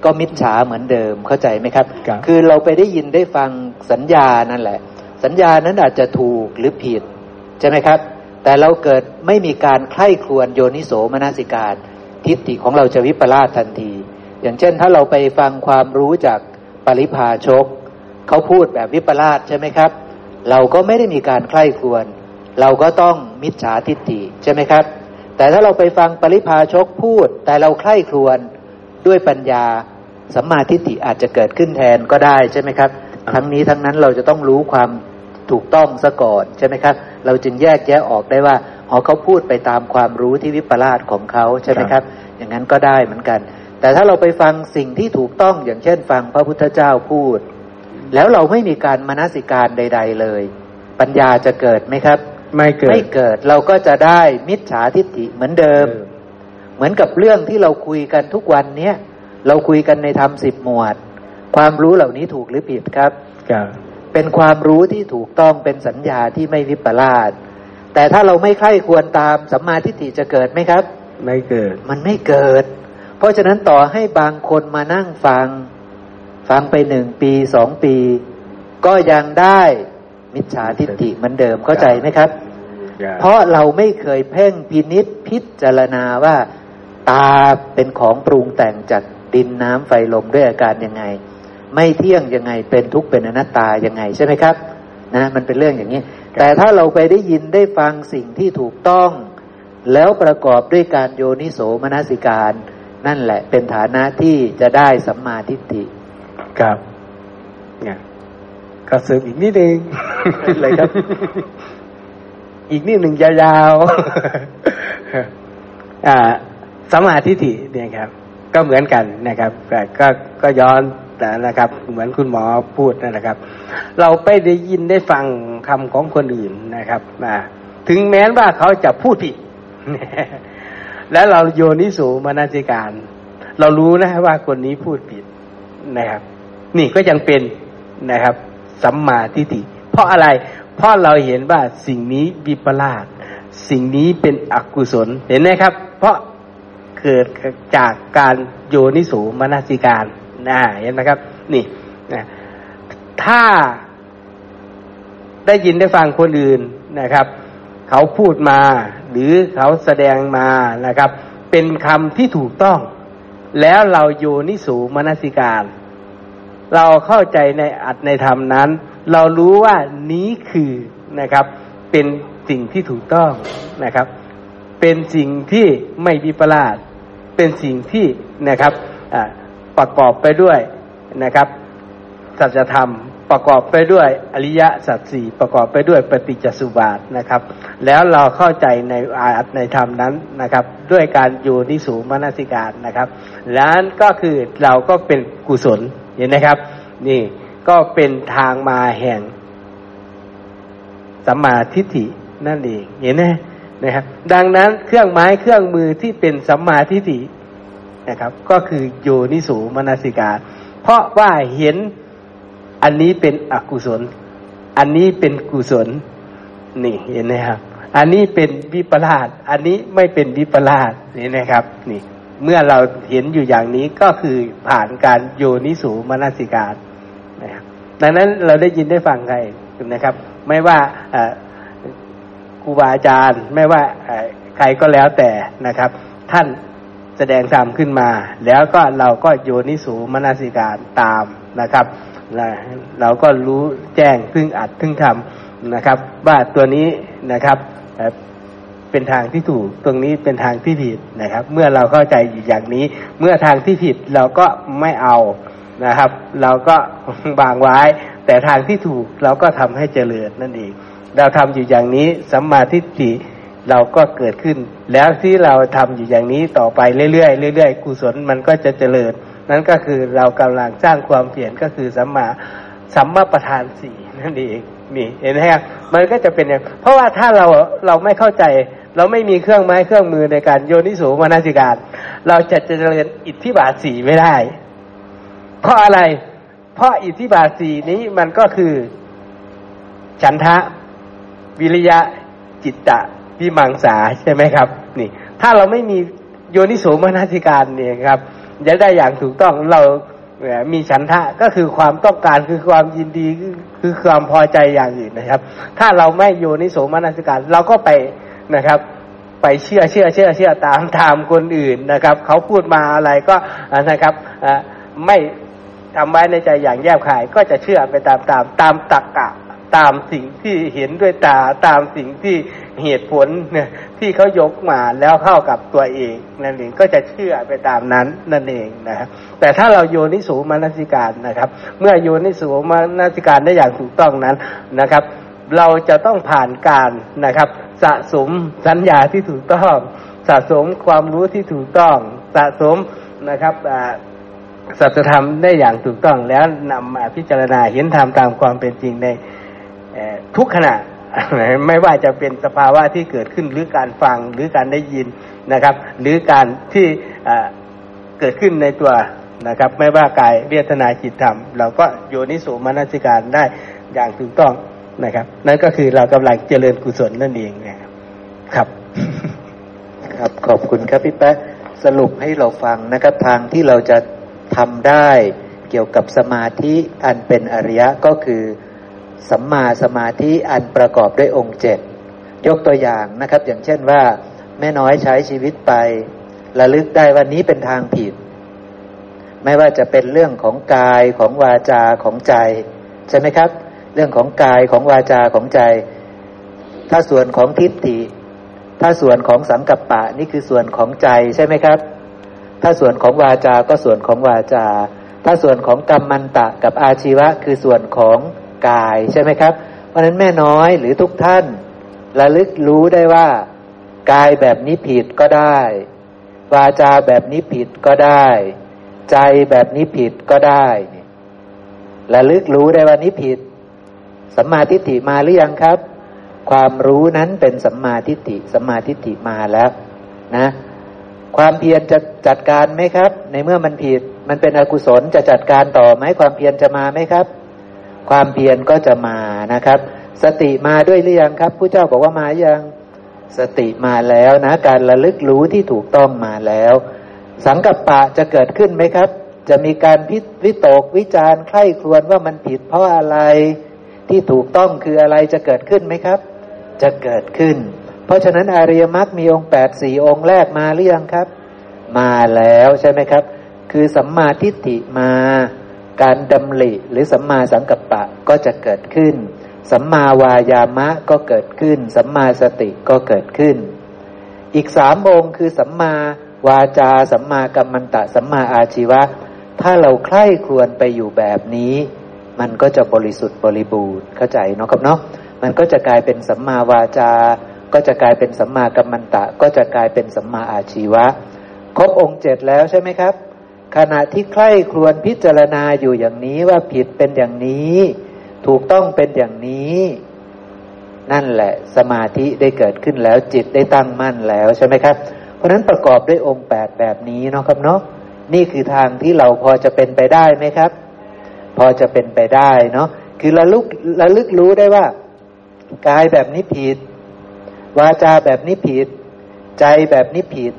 ก็มิจฉาเหมือนเดิมเข้าใจไหมครับ คือเราไปได้ยินได้ฟังสัญญานั่นแหละ สัญญานั้นอาจจะถูกหรือผิดใช่ไหมครับ แต่เราเกิดไม่มีการไข้ครวนโยนิโสมนสิการ ทิฏฐิของเราจะวิปลาสทันที อย่างเช่นถ้าเราไปฟังความรู้จากปริพาชก เขาพูดแบบวิปลาสใช่ไหมครับ เราก็ไม่ได้มีการใคร่ครวน เราก็ต้องมิจฉาทิฏฐิใช่ไหมครับ แต่ถ้าเราไปฟังปริพาชกพูด แต่เราใคร่ครวนด้วยปัญญาสัมมาทิฏฐิอาจจะเกิดขึ้นแทนก็ได้ใช่ไหมครับ ทั้งนี้ทั้งนั้นเราจะต้องรู้ความ ถูกต้องซะก่อนใช่ไหมครับ เราจึงแยกแยะออกได้ว่าอ๋อเขาพูดไปตามความรู้ที่วิปลาสของเขาใช่ไหมครับ อย่างนั้นก็ได้เหมือนกัน แต่ถ้าเราไปฟังสิ่งที่ถูกต้องอย่างเช่น ฟังพระพุทธเจ้าพูด แล้วเราไม่มีการมนสิการใด ๆเลย ปัญญาจะเกิดไหมครับ ไม่เกิดไม่เกิดเราก็จะได้มิจฉาทิฏฐิเหมือนเดิม เหมือนกับเรื่องที่เราคุยกันทุกวันเนี้ยเราคุยกันในธรรมสิบหมวด ความรู้เหล่านี้ถูกหรือผิดครับครับ เป็นความรู้ที่ถูกต้องเป็นสัญญาที่ไม่วิปลาสแต่ถ้าเราไม่ใคร่ควรตามสัมมาทิฏฐิจะเกิดไหมครับ ไม่เกิด มันไม่เกิด เพราะฉะนั้นต่อให้บางคนมานั่งฟัง ฟังไปหนึ่งปีสองปี ก็ยังได้มิจฉาทิฏฐิเหมือนเดิมเข้าใจไหมครับ เพราะเราไม่เคยเพ่งพินิษพิจารณาว่าตาเป็นของปรุงแต่งจากดินน้ำไฟลมด้วยอาการยังไง ไม่เที่ยงยังไงเป็นทุกข์เป็นอนัตตายังไงใช่ไหมครับนะมันเป็นเรื่องอย่างนี้ แต่ถ้าเราไปได้ยินได้ฟังสิ่งที่ถูกต้อง แล้วประกอบด้วยการโยนิโสมนสิการ นั่นแหละเป็นฐานะที่จะได้สัมมาทิฏฐิครับเนี่ยก็เสริมอีกนิดนึงเลยครับ อีกนิดหนึ่งยาวๆอ่าสัมมาทิฏฐิเนี่ยครับ ก็เหมือนกันนะครับแต่ก็ก็ย้อน นะครับ เหมือนคุณหมอพูดนั่นแหละครับ เราไปได้ยินได้ฟังคำของคนอื่นนะครับมาถึงแม้ว่าเขาจะพูดผิด แล้วเราโยนิสูมานาจิการ เรารู้นะว่าคนนี้พูดผิดนะครับ นี่ก็ยังเป็นนะครับสัมมาทิฏฐิเพราะอะไร เพราะเราเห็นว่าสิ่งนี้วิปลาสสิ่งนี้เป็นอกุศลเห็นไหมครับ เพราะเกิดจากการโยนิสูมานาสิการ นะเห็นไหมครับ นี่นะถ้าได้ยินได้ฟังคนอื่นนะครับ เขาพูดมา หรือเขาแสดงมานะครับ เป็นคำที่ถูกต้อง แล้วเราโยนิสูมนสิการ เราเข้าใจในอัตในธรรมนั้น เรารู้ว่านี้คือนะครับ เป็นสิ่งที่ถูกต้องนะครับ เป็นสิ่งที่ไม่วิปลาสเป็นสิ่งที่นะครับอ่า ประกอบไปด้วยนะครับสัจธรรมประกอบไปด้วยอริยสัจสี่ประกอบไปด้วยปฏิจจสุบาทนะครับ แล้วเราเข้าใจในอาตในธรรมนั้นนะครับ ด้วยการอยู่นิสูมนสิการนะครับแล้วก็คือเราก็เป็นกุศลเห็นไหมครับ นี่ก็เป็นทางมาแห่งสัมมาทิฏฐินั่นเองเห็นไหมนะครับ ดังนั้นเครื่องไม้เครื่องมือที่เป็นสัมมาทิฏฐิ นะครับ ก็คือโยนิสูมนสิกา เพราะว่าเห็นอันนี้เป็นอกุศล อันนี้เป็นกุศลนี่เห็นไหมครับ อันนี้เป็นวิปลาสอันนี้ไม่เป็นวิปลาสนี่นะครับ นี่ เมื่อเราเห็นอยู่อย่างนี้ก็คือผ่านการโยนิสูมนสิกานะครับดังนั้นเราได้ยินได้ฟังใครนะครับ ไม่ว่าครูบาอาจารย์ ไม่ว่าใครก็แล้วแต่นะครับ ท่าน แสดงธรรมขึ้นมา แล้วก็เราก็โยนิสูมนสิการตามนะครับเราก็รู้แจ้งซึ่งอัดซึ่งทำนะครับ ว่าตัวนี้นะครับเป็นทางที่ถูกตรงนี้เป็นทางที่ผิดนะครับ เมื่อเราเข้าใจอย่างนี้ เมื่อทางที่ผิดเราก็ไม่เอานะครับ เราก็บางไว้ แต่ทางที่ถูกเราก็ทำให้เจริญนั่นเองเราทำอยู่อย่างนี้สัมมาทิฏฐิ เราก็เกิดขึ้น แล้วที่เราทำอยู่อย่างนี้ต่อไปเรื่อยๆเรื่อยๆกุศลมันก็จะเจริญ นั่นก็คือเรากำลังสร้างความเปลี่ยนก็คือสัมมาสัมมาประธานสี่นั่นเองนี่เห็นไหมครับมันก็จะเป็นอย่างเพราะว่าถ้าเราเราไม่เข้าใจ เราไม่มีเครื่องไม้เครื่องมือในการโยนิสูมานาสิการ เราจะเจริญอิทธิบาทสี่ไม่ได้ เพราะอะไร เพราะอิทธิบาทสี่นี้มันก็คือ ฉันทะ วิริยะจิตตะ วิมังสาใช่ไหมครับ นี่ ถ้าเราไม่มีโยนิโสมนาสิการเนี่ยครับจะได้อย่างถูกต้องเรามีฉันทะก็คือความต้องการคือความยินดีคือความพอใจอย่างอื่นนะครับ ถ้าเราไม่โยนิโสมนสิการเราก็ไปนะครับ ไปเชื่อเชื่อเชื่อเชื่อตามตามคนอื่นนะครับ เขาพูดมาอะไรก็นะครับไม่ทำไว้ในใจอย่างแยบขาย ก็จะเชื่อไปตามตามตามตักกะตามสิ่งที่เห็นด้วยตาตามสิ่งที่ เหตุผลเนี่ยที่เขายกมาแล้วเข้ากับตัวเองนั่นเองก็จะเชื่อไปตามนั้นนั่นเองนะครับแต่ถ้าเราโยนิสูมานสิการนะครับ เมื่อโยนิสูมานสิการได้อย่างถูกต้องนั้นนะครับ เราจะต้องผ่านการนะครับ สะสมสัญญาที่ถูกต้อง สะสมความรู้ที่ถูกต้อง สะสมนะครับสัจธรรมได้อย่างถูกต้องแล้วนำมาพิจารณาเห็นธรรมตามความเป็นจริงในทุกขณะ ไม่ว่าจะเป็นสภาวะที่เกิดขึ้นหรือการฟังหรือการได้ยินนะครับ หรือการที่เกิดขึ้นในตัวนะครับ ไม่ว่ากายเวทนาจิตธรรม เราก็โยนิสูมนสิการได้อย่างถูกต้องนะครับ นั่นก็คือเรากำลังเจริญกุศลนั่นเองนะครับครับครับขอบคุณครับพี่แป๊ะสรุปให้เราฟังนะครับทางที่เราจะทำได้เกี่ยวกับสมาธิอันเป็นอริยะก็คือ สัมมาสมาธิอันประกอบด้วยองค์เจ็ดยกตัวอย่างนะครับ อย่างเช่นว่า แม่น้อยใช้ชีวิตไประลึกได้ว่านี้เป็นทางผิด ไม่ว่าจะเป็นเรื่องของกายของวาจาของใจ ใช่ไหมครับ เรื่องของกายของวาจาของใจ ถ้าส่วนของทิฏฐิถ้าส่วนของสังกัปปะนี่คือส่วนของใจใช่ไหมครับ ถ้าส่วนของวาจาก็ส่วนของวาจา ถ้าส่วนของกรรมมันตะกับอาชีวะ คือส่วนของ กายใช่ไหมครับ เพราะนั้นแม่น้อยหรือทุกท่านระลึกรู้ได้ว่ากายแบบนี้ผิดก็ได้ วาจาแบบนี้ผิดก็ได้ ใจแบบนี้ผิดก็ได้ระลึกรู้ได้ว่านี้ผิด สัมมาทิฏฐิมาหรือยังครับ ความรู้นั้นเป็นสัมมาทิฏฐิสัมมาทิฏฐิมาแล้วนะ ความเพียรจะจัดการไหมครับ ในเมื่อมันผิด มันเป็นอกุศลจะจัดการต่อไหมความเพียรจะมาไหมครับ ความเพียรก็จะมานะครับ สติมาด้วยหรือยังครับผู้เจ้าบอกว่ามายังสติมาแล้วนะ การระลึกรู้ที่ถูกต้องมาแล้ว สังกัปปะจะเกิดขึ้นไหมครับ จะมีการพิวิตกวิจารณ์ใคร่ครวญว่ามันผิดเพราะอะไรที่ถูกต้องคืออะไรจะเกิดขึ้นไหมครับ จะเกิดขึ้น เพราะฉะนั้นอริยมรรคมีองค์แปดสี่องค์แรกมาหรือยังครับ มาแล้วใช่ไหมครับ คือสัมมาทิฏฐิมา การดำริหรือสัมมาสังกัปปะก็จะเกิดขึ้น สัมมาวายามะก็เกิดขึ้น สัมมาสติก็เกิดขึ้น อีกสามองค์คือสัมมาวาจา สัมมากัมมันตะ สัมมาอาชีวะ ถ้าเราใคร่ครวญไปอยู่แบบนี้ มันก็จะบริสุทธิ์บริบูรณ์เข้าใจเนาะครับเนาะมันก็จะกลายเป็นสัมมาวาจา ก็จะกลายเป็นสัมมากัมมันตะ ก็จะกลายเป็นสัมมาอาชีวะ ครบองค์เจ็ดแล้วใช่ไหมครับ ขณะที่ใคร่ครวญพิจารณาอยู่อย่างนี้ว่าผิดเป็นอย่างนี้ ถูกต้องเป็นอย่างนี้ นั่นแหละ สมาธิได้เกิดขึ้นแล้วจิตได้ตั้งมั่นแล้วใช่ไหมครับ เพราะนั้นประกอบด้วยองค์แปดแบบนี้เนาะครับเนาะนี่คือทางที่เราพอจะเป็นไปได้ไหมครับ พอจะเป็นไปได้เนาะคือระลึกระลึกรู้ได้ว่ากายแบบนี้ผิด วาจาแบบนี้ผิด ใจแบบนี้ผิด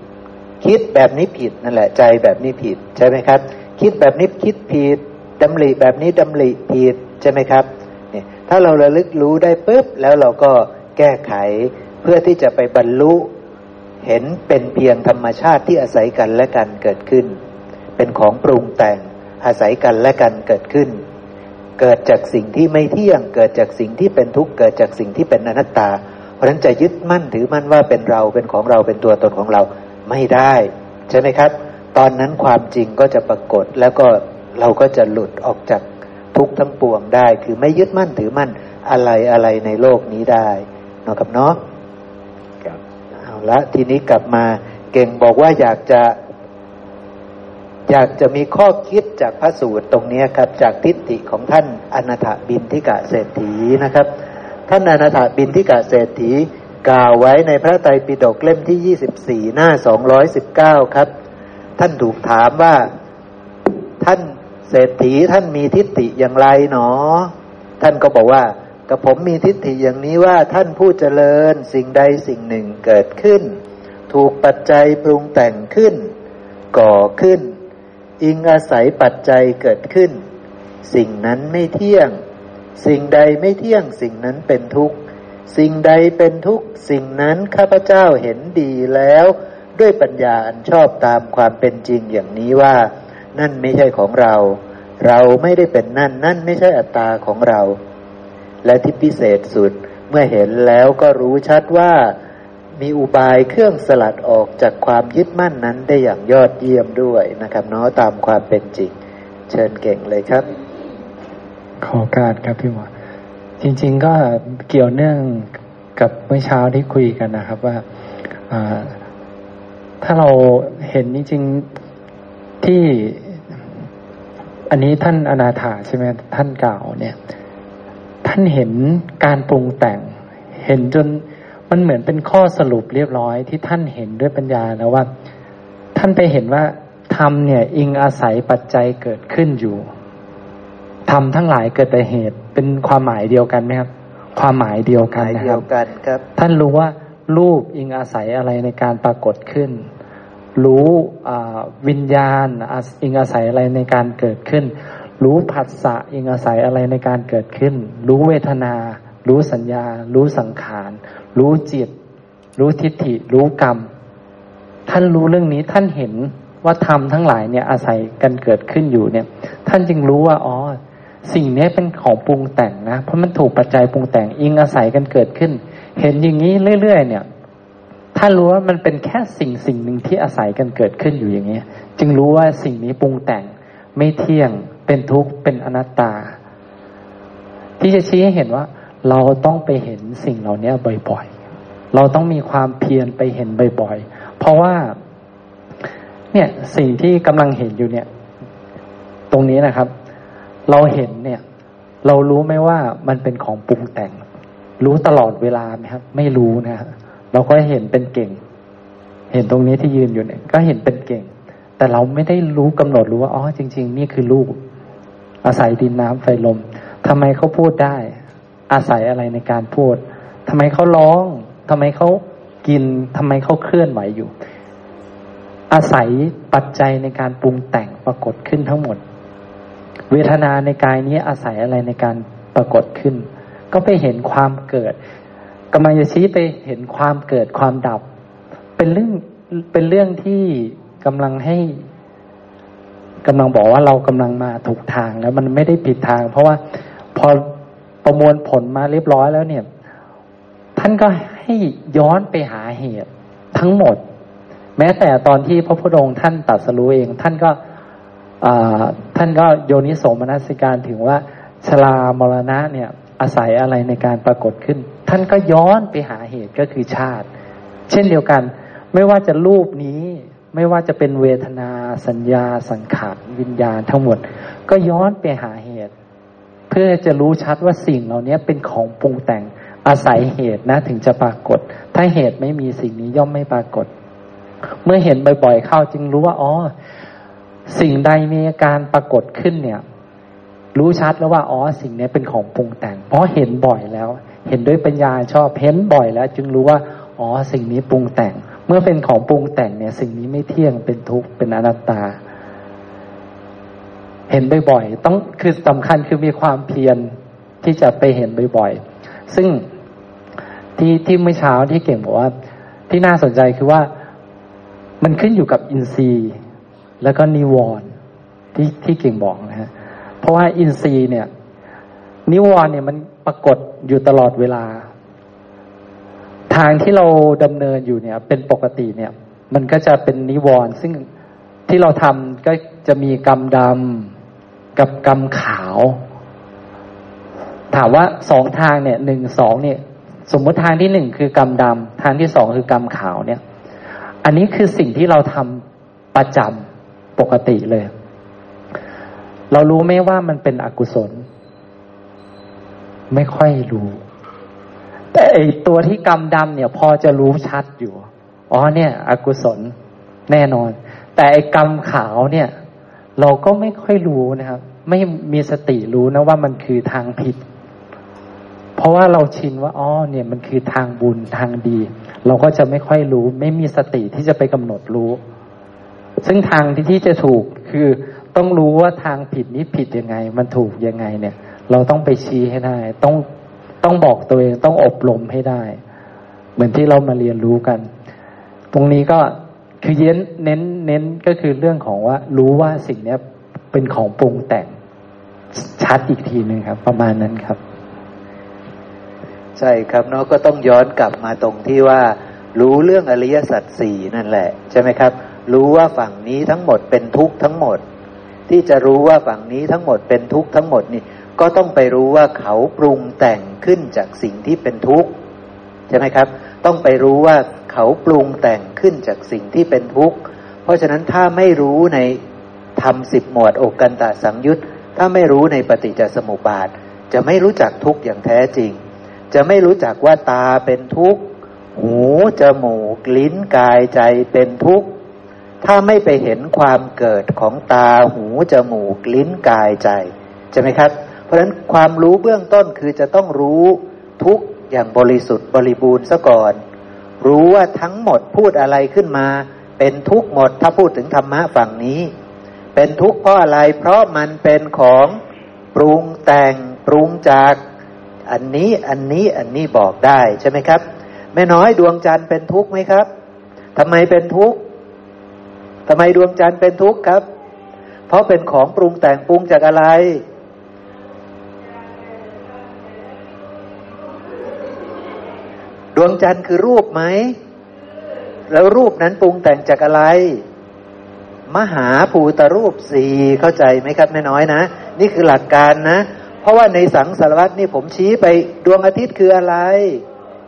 คิดแบบนี้ผิดนั่นแหละใจแบบนี้ผิดใช่ไหมครับ คิดแบบนี้คิดผิดดำริแบบนี้ดำริผิดใช่ไหมครับเนี่ยถ้าเราระลึกรู้ได้ปุ๊บแล้วเราก็แก้ไขเพื่อที่จะไปบรรลุเห็นเป็นเพียงธรรมชาติที่อาศัยกันและกันเกิดขึ้น เป็นของปรุงแต่งอาศัยกันและกันเกิดขึ้น เกิดจากสิ่งที่ไม่เที่ยง เกิดจากสิ่งที่เป็นทุกข์เกิดจากสิ่งที่เป็นอนัตตา เพราะฉะนั้นจะยึดมั่นถือมั่นว่าเป็นเราเป็นของเราเป็นตัวตนของเรา ไม่ได้ ใช่ไหมครับ ตอนนั้นความจริงก็จะปรากฏแล้วก็เราก็จะหลุดออกจากทุกข์ทั้งปวงได้ คือไม่ยึดมั่นถือมั่นอะไรอะไรในโลกนี้ได้นะครับเนาะเอาละทีนี้กลับมาเก่งบอกว่าอยากจะ อยากจะมีข้อคิดจากพระสูตรตรงนี้ครับ จากทิฏฐิของท่านอนาถบินทิกะเศรษฐีนะครับ ท่านอนาถบินทิกะเศรษฐี กล่าวไว้ในพระไตรปิฎกเล่มที่ยี่สิบสี่หน้าสองร้อยสิบเก้าครับ ท่านถูกถามว่าท่านเศรษฐีท่านมีทิฏฐิอย่างไรหนอ ท่านก็บอกว่ากับผมมีทิฏฐิอย่างนี้ว่าท่านผู้เจริญสิ่งใดสิ่งหนึ่งเกิดขึ้น ถูกปัจจัยปรุงแต่งขึ้น ก่อขึ้น อิงอาศัยปัจจัยเกิดขึ้น สิ่งนั้นไม่เที่ยง สิ่งใดไม่เที่ยงสิ่งนั้นเป็นทุกข์ สิ่งใดเป็นทุกข์สิ่งนั้นข้าพเจ้าเห็นดีแล้ว ด้วยปัญญาอันชอบตามความเป็นจริงอย่างนี้ว่า นั่นไม่ใช่ของเรา เราไม่ได้เป็นนั่น นั่นไม่ใช่อัตตาของเรา และที่พิเศษสุดเมื่อเห็นแล้วก็รู้ชัดว่า มีอุบายเครื่องสลัดออกจากความยึดมั่นนั้นได้อย่างยอดเยี่ยมด้วยนะครับเนาะตามความเป็นจริง เชิญเก่งเลยครับ ขอการครับพี่หมอ จริง ๆ ก็เกี่ยวเนื่องกับเมื่อเช้าที่คุยกันนะครับว่าถ้าเราเห็นจริงๆที่อันนี้ท่านอนาถาใช่ไหมท่านกล่าวเนี่ย ท่านเห็นการปรุงแต่ง เห็นจนมันเหมือนเป็นข้อสรุปเรียบร้อยที่ท่านเห็นด้วยปัญญาแล้วว่า ท่านไปเห็นว่าธรรมเนี่ย อิงอาศัยปัจจัยเกิดขึ้นอยู่ ธรรมทั้งหลายเกิดแต่เหตุ เป็นความหมายเดียวกันไหมครับ ความหมายเดียวกันนะครับกันครับ ท่านรู้ว่ารูปอิงอาศัยอะไรในการปรากฏขึ้น รู้วิญญาณอิงอาศัยอะไรในการเกิดขึ้น รู้ผัสสะอิงอาศัยอะไรในการเกิดขึ้น รู้เวทนา รู้สัญญา รู้สังขาร รู้จิต รู้ทิฏฐิ รู้กรรม ท่านรู้เรื่องนี้ท่านเห็นว่าธรรมทั้งหลายเนี่ยอาศัยกันเกิดขึ้นอยู่เนี่ย ท่านจึงรู้ว่าอ๋อ สิ่งนี้เป็นของปรุงแต่งนะ เพราะมันถูกปัจจัยปรุงแต่งอิงอาศัยกันเกิดขึ้น เห็นอย่างนี้เรื่อยๆเนี่ย ถ้ารู้ว่ามันเป็นแค่สิ่งสิ่งหนึ่งที่อาศัยกันเกิดขึ้นอยู่อย่างนี้จึงรู้ว่าสิ่งนี้ปรุงแต่งไม่เที่ยงเป็นทุกข์เป็นอนัตตา ที่จะชี้ให้เห็นว่า เราต้องไปเห็นสิ่งเหล่านี้บ่อยๆ เราต้องมีความเพียรไปเห็นบ่อยๆ เพราะว่า เนี่ยสิ่งที่กำลังเห็นอยู่เนี่ย ตรงนี้นะครับ เราเห็นเนี่ย เรารู้ไหมว่ามันเป็นของปรุงแต่ง รู้ตลอดเวลาไหมครับ ไม่รู้นะเราก็เห็นเป็นเก่ง เห็นตรงนี้ที่ยืนอยู่เนี่ย ก็เห็นเป็นเก่ง แต่เราไม่ได้รู้กำหนดรู้ว่าอ๋อจริง ๆ นี่คือลูก อาศัยดินน้ำไฟลมทำไมเขาพูดได้ อาศัยอะไรในการพูดทำไมเขาร้องทำไมเขากินทำไมเขาเคลื่อนไหวอยู่ อาศัยปัจจัยในการปรุงแต่งปรากฏขึ้นทั้งหมด เวทนาในกายนี้อาศัยอะไรในการปรากฏขึ้น ก็ไปเห็นความเกิดกำลังจะชี้ไปเห็นความเกิดความดับ เป็นเรื่องเป็นเรื่องที่กำลังให้กำลังบอกว่าเรากำลังมาถูกทางแล้วมันไม่ได้ผิดทาง เพราะว่าพอประมวลผลมาเรียบร้อยแล้วเนี่ย ท่านก็ให้ย้อนไปหาเหตุทั้งหมด แม้แต่ตอนที่พระพุทธองค์ท่านตัดสรู้เอง ท่านก็ ท่านก็โยนิโสมนัสิการถึงว่าชรามรณะเนี่ยอาศัยอะไรในการปรากฏขึ้น ท่านก็ย้อนไปหาเหตุก็คือชาติ เช่นเดียวกัน ไม่ว่าจะรูปนี้ไม่ว่าจะเป็นเวทนาสัญญาสังขารวิญญาณทั้งหมด ก็ย้อนไปหาเหตุ เพื่อจะรู้ชัดว่าสิ่งเหล่านี้เป็นของปรุงแต่งอาศัยเหตุนะถึงจะปรากฏ ถ้าเหตุไม่มีสิ่งนี้ย่อมไม่ปรากฏ เมื่อเห็นบ่อยๆเข้าจึงรู้ว่าอ๋อ สิ่งใดมีอาการปรากฏขึ้นเนี่ย รู้ชัดแล้วว่าอ๋อสิ่งนี้เป็นของปรุงแต่ง เพราะเห็นบ่อยแล้ว เห็นด้วยปัญญาชอบเห็นบ่อยแล้ว จึงรู้ว่าอ๋อสิ่งนี้ปรุงแต่ง เมื่อเป็นของปรุงแต่งเนี่ย สิ่งนี้ไม่เที่ยงเป็นทุกข์เป็นอนัตตา เห็นบ่อยๆต้องคือสำคัญคือมีความเพียรที่จะไปเห็นบ่อยๆซึ่งที่ที่เมื่อเช้าที่เก่งบอกว่า ที่น่าสนใจคือว่า มันขึ้นอยู่กับอินทรีย์ แล้วก็นิวรณ์ที่ที่เก่งบอกนะฮะเพราะว่าอินทรีย์เนี่ย นิวรณ์เนี่ยมันปรากฏอยู่ตลอดเวลา ทางที่เราดำเนินอยู่เนี่ย เป็นปกติเนี่ย มันก็จะเป็นนิวรณ์ซึ่งที่เราทำก็จะมีกรรมดำกับกรรมขาว ถามว่าสองทางเนี่ยหนึ่งสองเนี่ย สมมติทางที่หนึ่งคือกรรมดำทางที่สองคือกรรมขาวเนี่ย อันนี้คือสิ่งที่เราทำประจำ ปกติเลย เรารู้ไหมว่ามันเป็นอกุศล ไม่ค่อยรู้ แต่ไอตัวที่กรรมดำเนี่ย พอจะรู้ชัดอยู่ อ๋อเนี่ย อกุศลแน่นอน แต่ไอกรรมขาวเนี่ย เราก็ไม่ค่อยรู้นะครับ ไม่มีสติรู้นะว่ามันคือทางผิด เพราะว่าเราชินว่าอ๋อเนี่ย มันคือทางบุญทางดี เราก็จะไม่ค่อยรู้ ไม่มีสติที่จะไปกำหนดรู้ ซึ่งทางที่ที่จะถูกคือต้องรู้ว่าทางผิดนี้ผิดยังไง มันถูกยังไงเนี่ย เราต้องไปชี้ให้ได้ ต้องต้องบอกตัวเองต้องอบรมให้ได้ เหมือนที่เรามาเรียนรู้กัน ตรงนี้ก็คือเย็นเน้นเน้นก็คือเรื่องของว่า รู้ว่าสิ่งเนี้ยเป็นของปรุงแต่งชัดอีกทีหนึ่งครับ ประมาณนั้นครับ ใช่ครับเนาะก็ต้องย้อนกลับมาตรงที่ว่า รู้เรื่องอริยสัจสี่นั่นแหละ ใช่ไหมครับ รู้ว่าฝั่งนี้ทั้งหมดเป็นทุกข์ทั้งหมด ที่จะรู้ว่าฝั่งนี้ทั้งหมดเป็นทุกข์ทั้งหมดนี่ ก็ต้องไปรู้ว่าเขาปรุงแต่งขึ้นจากสิ่งที่เป็นทุกข์ใช่ไหมครับ ต้องไปรู้ว่าเขาปรุงแต่งขึ้นจากสิ่งที่เป็นทุกข์เพราะฉะนั้นถ้าไม่รู้ในทำสิบหมวดอกกันตะสังยุตถ้าไม่รู้ในปฏิจจสมุปบาท จะไม่รู้จักทุกข์อย่างแท้จริง จะไม่รู้จักว่าตาเป็นทุกข์หูจมูกลิ้นกายใจเป็นทุกข์ ถ้าไม่ไปเห็นความเกิดของตาหูจมูกลิ้นกายใจใช่ไหมครับ เพราะฉะนั้นความรู้เบื้องต้นคือจะต้องรู้ทุกอย่างบริสุทธิ์บริบูรณ์ซะก่อน รู้ว่าทั้งหมดพูดอะไรขึ้นมา เป็นทุกหมดถ้าพูดถึงธรรมะฝั่งนี้ เป็นทุกข์เพราะอะไร เพราะมันเป็นของปรุงแต่งปรุงจากอันนี้อันนี้อันนี้บอกได้ใช่ไหมครับแม่น้อยดวงจันทร์เป็นทุกข์ไหมครับทำไมเป็นทุกข์ ทำไมดวงจันทร์เป็นทุกข์ครับ เพราะเป็นของปรุงแต่งปรุงจากอะไร ดวงจันทร์คือรูปไหม แล้วรูปนั้นปรุงแต่งจากอะไร มหาภูตรูปสี่เข้าใจไหมครับแม่น้อยนะ นี่คือหลักการนะ เพราะว่าในสังสารวัตนี่ผมชี้ไปดวงอาทิตย์คืออะไร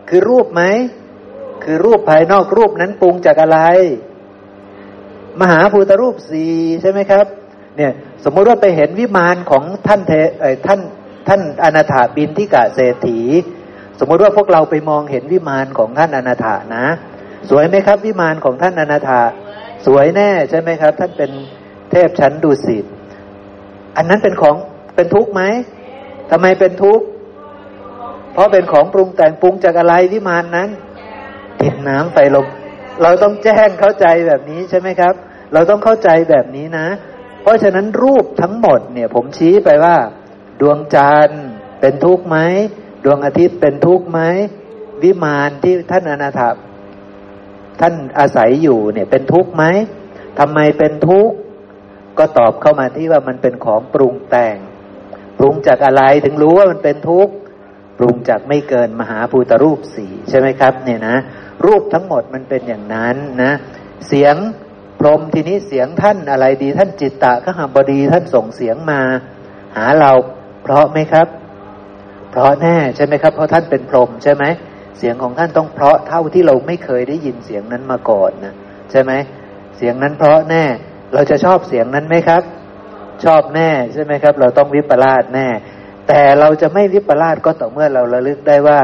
คือรูปไหม คือรูปภายนอกรูปนั้นปรุงจากอะไร มหาภูตรูปสี่ใช่ไหมครับ เนี่ยสมมุติว่าไปเห็นวิมานของท่านเทเอ่ท่านท่านอนาถาบินที่กะเศรษฐี สมมุติว่าพวกเราไปมองเห็นวิมานของท่านอนาถานะ สวยไหมครับ วิมานของท่านอนาถาสวยแน่ใช่ไหมครับ ท่านเป็นเทพชั้นดุสิตอันนั้นเป็นของเป็นทุกข์ไหมทำไมเป็นทุกข์เพราะเป็นของปรุงแต่งปรุงจากอะไรวิมานนั้นดินน้ำไฟลมเราต้องแจ้งเข้าใจแบบนี้ใช่ไหมครับ เราต้องเข้าใจแบบนี้นะ เพราะฉะนั้นรูปทั้งหมดเนี่ย ผมชี้ไปว่า ดวงจันทร์เป็นทุกข์ไหมดวงอาทิตย์เป็นทุกข์ไหมวิมานที่ท่านอนาถท่านอาศัยอยู่เนี่ย เป็นทุกข์ไหมทำไมเป็นทุกข์ก็ตอบเข้ามาที่ว่ามันเป็นของปรุงแต่ง ปรุงจากอะไรถึงรู้ว่ามันเป็นทุกข์ปรุงจากไม่เกินมหาภูตรูปสี่ใช่ไหมครับ เนี่ยนะรูปทั้งหมดมันเป็นอย่างนั้นนะ เสียง พรมทีนี้เสียงท่านอะไรดีท่านจิตตะขหบดีท่านส่งเสียงมา หาเราเพราะไหมครับ เพราะแน่ใช่ไหมครับ เพราะท่านเป็นพรหมใช่ไหมเสียงของท่านต้องเพราะเท่าที่เราไม่เคยได้ยินเสียงนั้นมาก่อนนะใช่ไหมเสียงนั้นเพราะแน่ เราจะชอบเสียงนั้นไหมครับ ชอบแน่ใช่ไหมครับ เราต้องวิปลาสแน่ แต่เราจะไม่วิปลาสก็ต่อเมื่อเราระลึกได้ว่า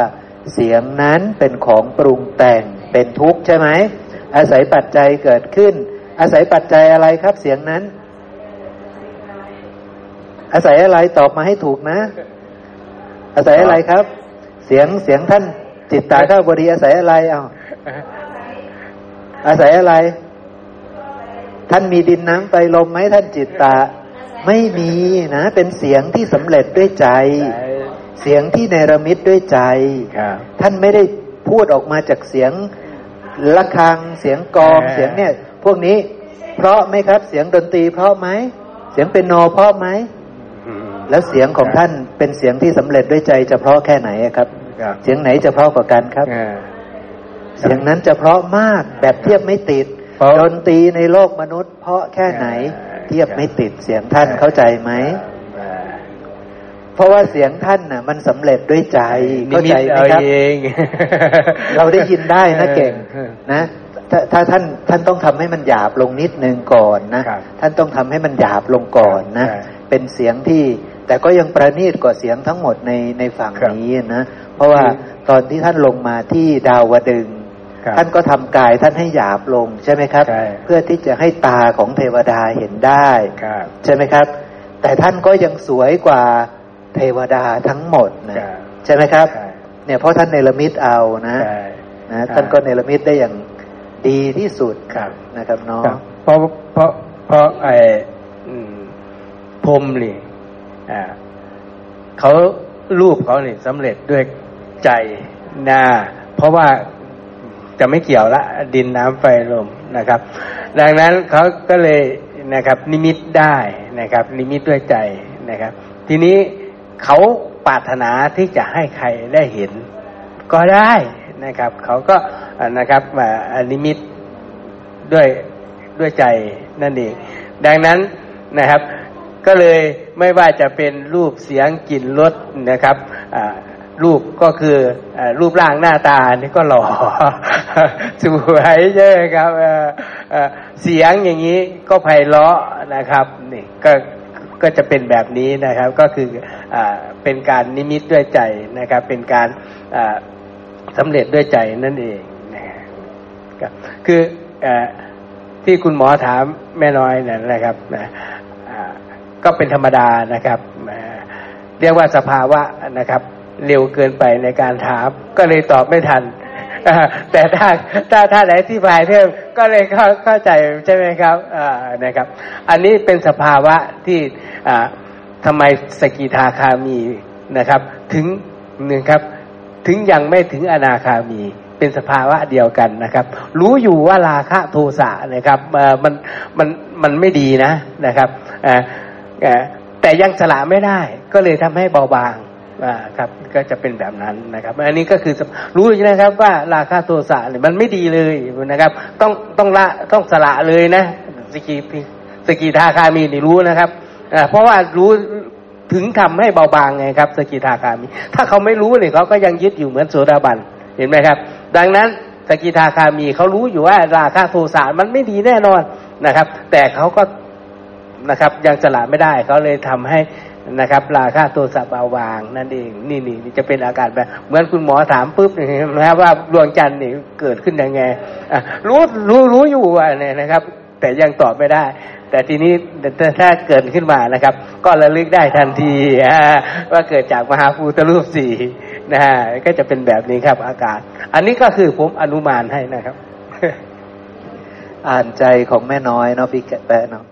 เสียงนั้นเป็นของปรุงแต่งเป็นทุกข์ใช่ไหมอาศัยปัจจัยเกิดขึ้น อาศัยปัจจัยอะไรครับเสียงนั้น อาศัยอะไรตอบมาให้ถูกนะ อาศัยอะไรครับ เสียงเสียงท่านจิตตาข้าบดีอาศัยอะไรเอาอาศัยอะไร ท่านมีดินน้ำไฟลมไหมท่านจิตตาไม่มีนะ เป็นเสียงที่สำเร็จด้วยใจ เสียงที่เนรมิตด้วยใจครับท่านไม่ได้พูดออกมาจากเสียงระฆังเสียงกลองเออเสียงเนี่ย พวกนี้ เพราะไหมครับเสียงดนตรีเพราะไหมเสียงเป็นโนเพราะไหมอืมแล้วเสียงของท่านเป็นเสียงที่สำเร็จด้วยใจจะเพราะแค่ไหนอะครับครับ เสียงไหนจะเพราะกว่ากันครับอ่าเสียงนั้นจะเพราะมากแบบเทียบไม่ติดเพราะดนตรีในโลกมนุษย์ เพราะแค่ไหนอ่าเทียบไม่ติดเสียงท่านเข้าใจไหมอ่าเพราะว่าเสียงท่านน่ะ มันสำเร็จด้วยใจเข้าใจไหมครับนิตเอาเองเราได้ยินได้นะเก่งออนะ ถ้าถ้าท่านท่านต้องทำให้มันหยาบลงนิดนึงก่อนนะครับท่านต้องทำให้มันหยาบลงก่อนนะใช่เป็นเสียงที่ แต่ก็ยังประณีตกว่าเสียงทั้งหมดในในฝั่งครับนี้นะ เพราะว่าอืมตอนที่ท่านลงมาที่ดาวดึงส์ครับท่านก็ทำกายท่านให้หยาบลงใช่ไหมครับใช่เพื่อที่จะให้ตาของเทวดาเห็นได้ครับใช่ไหมครับ แต่ท่านก็ยังสวยกว่าเทวดาทั้งหมดนะครับใช่ไหมครับใช่เนี่ยเพราะท่านเนรมิตเอานะใช่นะใช่ท่านก็เนรมิตได้อย่าง ดีที่สุดครับนะครับเนาะครับเพราะเพราะเพราะไอ้พรมนี่อ่าเขารูปเขาเนี่ยสำเร็จด้วยใจนาเพราะว่าจะไม่เกี่ยวละ ดินน้ำไฟลมนะครับ ดังนั้นเขาก็เลยนะครับ นิมิตได้นะครับ นิมิตด้วยใจนะครับ ทีนี้เขาปรารถนาที่จะให้ใครได้เห็น ก็ได้นะครับ เขาก็ นะครับมาอนิมิตด้วยด้วยใจนั่นเองดังนั้นนะครับ ก็เลยไม่ว่าจะเป็นรูปเสียงกลิ่นรสนะครับรูปก็คืออรูปร่างหน้าตานี่ก็หล่อสวยใช่ไหมครับเสียงอย่างนี้ก็ไพเราะนะครับนี่ก็ก็จะเป็นแบบนี้นะครับ ก็คืออเป็นการนิมิตด้วยใจนะครับ เป็นการสำเร็จด้วยใจนั่นเอง คืออที่คุณหมอถามแม่น้อยนั่นแหละครับนะก็เป็นธรรมดานะครับ เรียกว่าสภาวะนะครับ เร็วเกินไปในการถาม ก็เลยตอบไม่ทัน แต่ถ้าถ้าถ้าไหนที่บายเพิ่มก็เลยเข้าเข้าใจใช่ไหมครับนะครับ อันนี้เป็นสภาวะที่ทำไมสกิทาคามีนะครับ ถึงหนึ่งครับ ถึงยังไม่ถึงอนาคามี เป็นสภาวะเดียวกันนะครับ รู้อยู่ว่าราคะโทสะนะครับมันมันมันไม่ดีนะนะครับอ่อเอ่อแต่ยังสละไม่ได้ก็เลยทำให้เบาบางอ่าครับก็จะเป็นแบบนั้นนะครับ อันนี้ก็คือรู้อยู่นะครับว่าราคะโทสะเนี่ยมันไม่ดีเลยนะครับ ต้องต้องละต้องสละเลยนะสกีสกีทาคามีนี่รู้นะครับอ่าเพราะว่ารู้ถึงทำให้เบาบางไงครับ สกิทาคามี ถ้าเขาไม่รู้เนี่ยเขาก็ยังยึดอยู่เหมือนโสดาบันเห็นไหมครับ ดังนั้นสกิทาคามีเขารู้อยู่ว่าราคะโทสะมันไม่ดีแน่นอนนะครับ แต่เขาก็นะครับยังสละไม่ได้เขาเลยทำให้นะครับ ราคะโทสะเบาบางนั่นเองนี่นี่จะเป็นอาการแบบเหมือนคุณหมอถามปุ๊บนี่นะครับว่าดวงจันทร์นี่เกิดขึ้นยังไงรู้รู้รู้อยู่อะเนี่ยนะครับ แต่ยังตอบไม่ได้ แต่ทีนี้ถ้าเกิดขึ้นมานะครับ ก็ระลึกได้ทันทีว่าเกิดจากมหาภูตรูปสี่ นะฮะก็จะเป็นแบบนี้ครับ อากาศ อันนี้ก็คือผมอนุมานให้นะครับ อ่านใจของแม่น้อยเนาะพี่แกะแปะเนาะ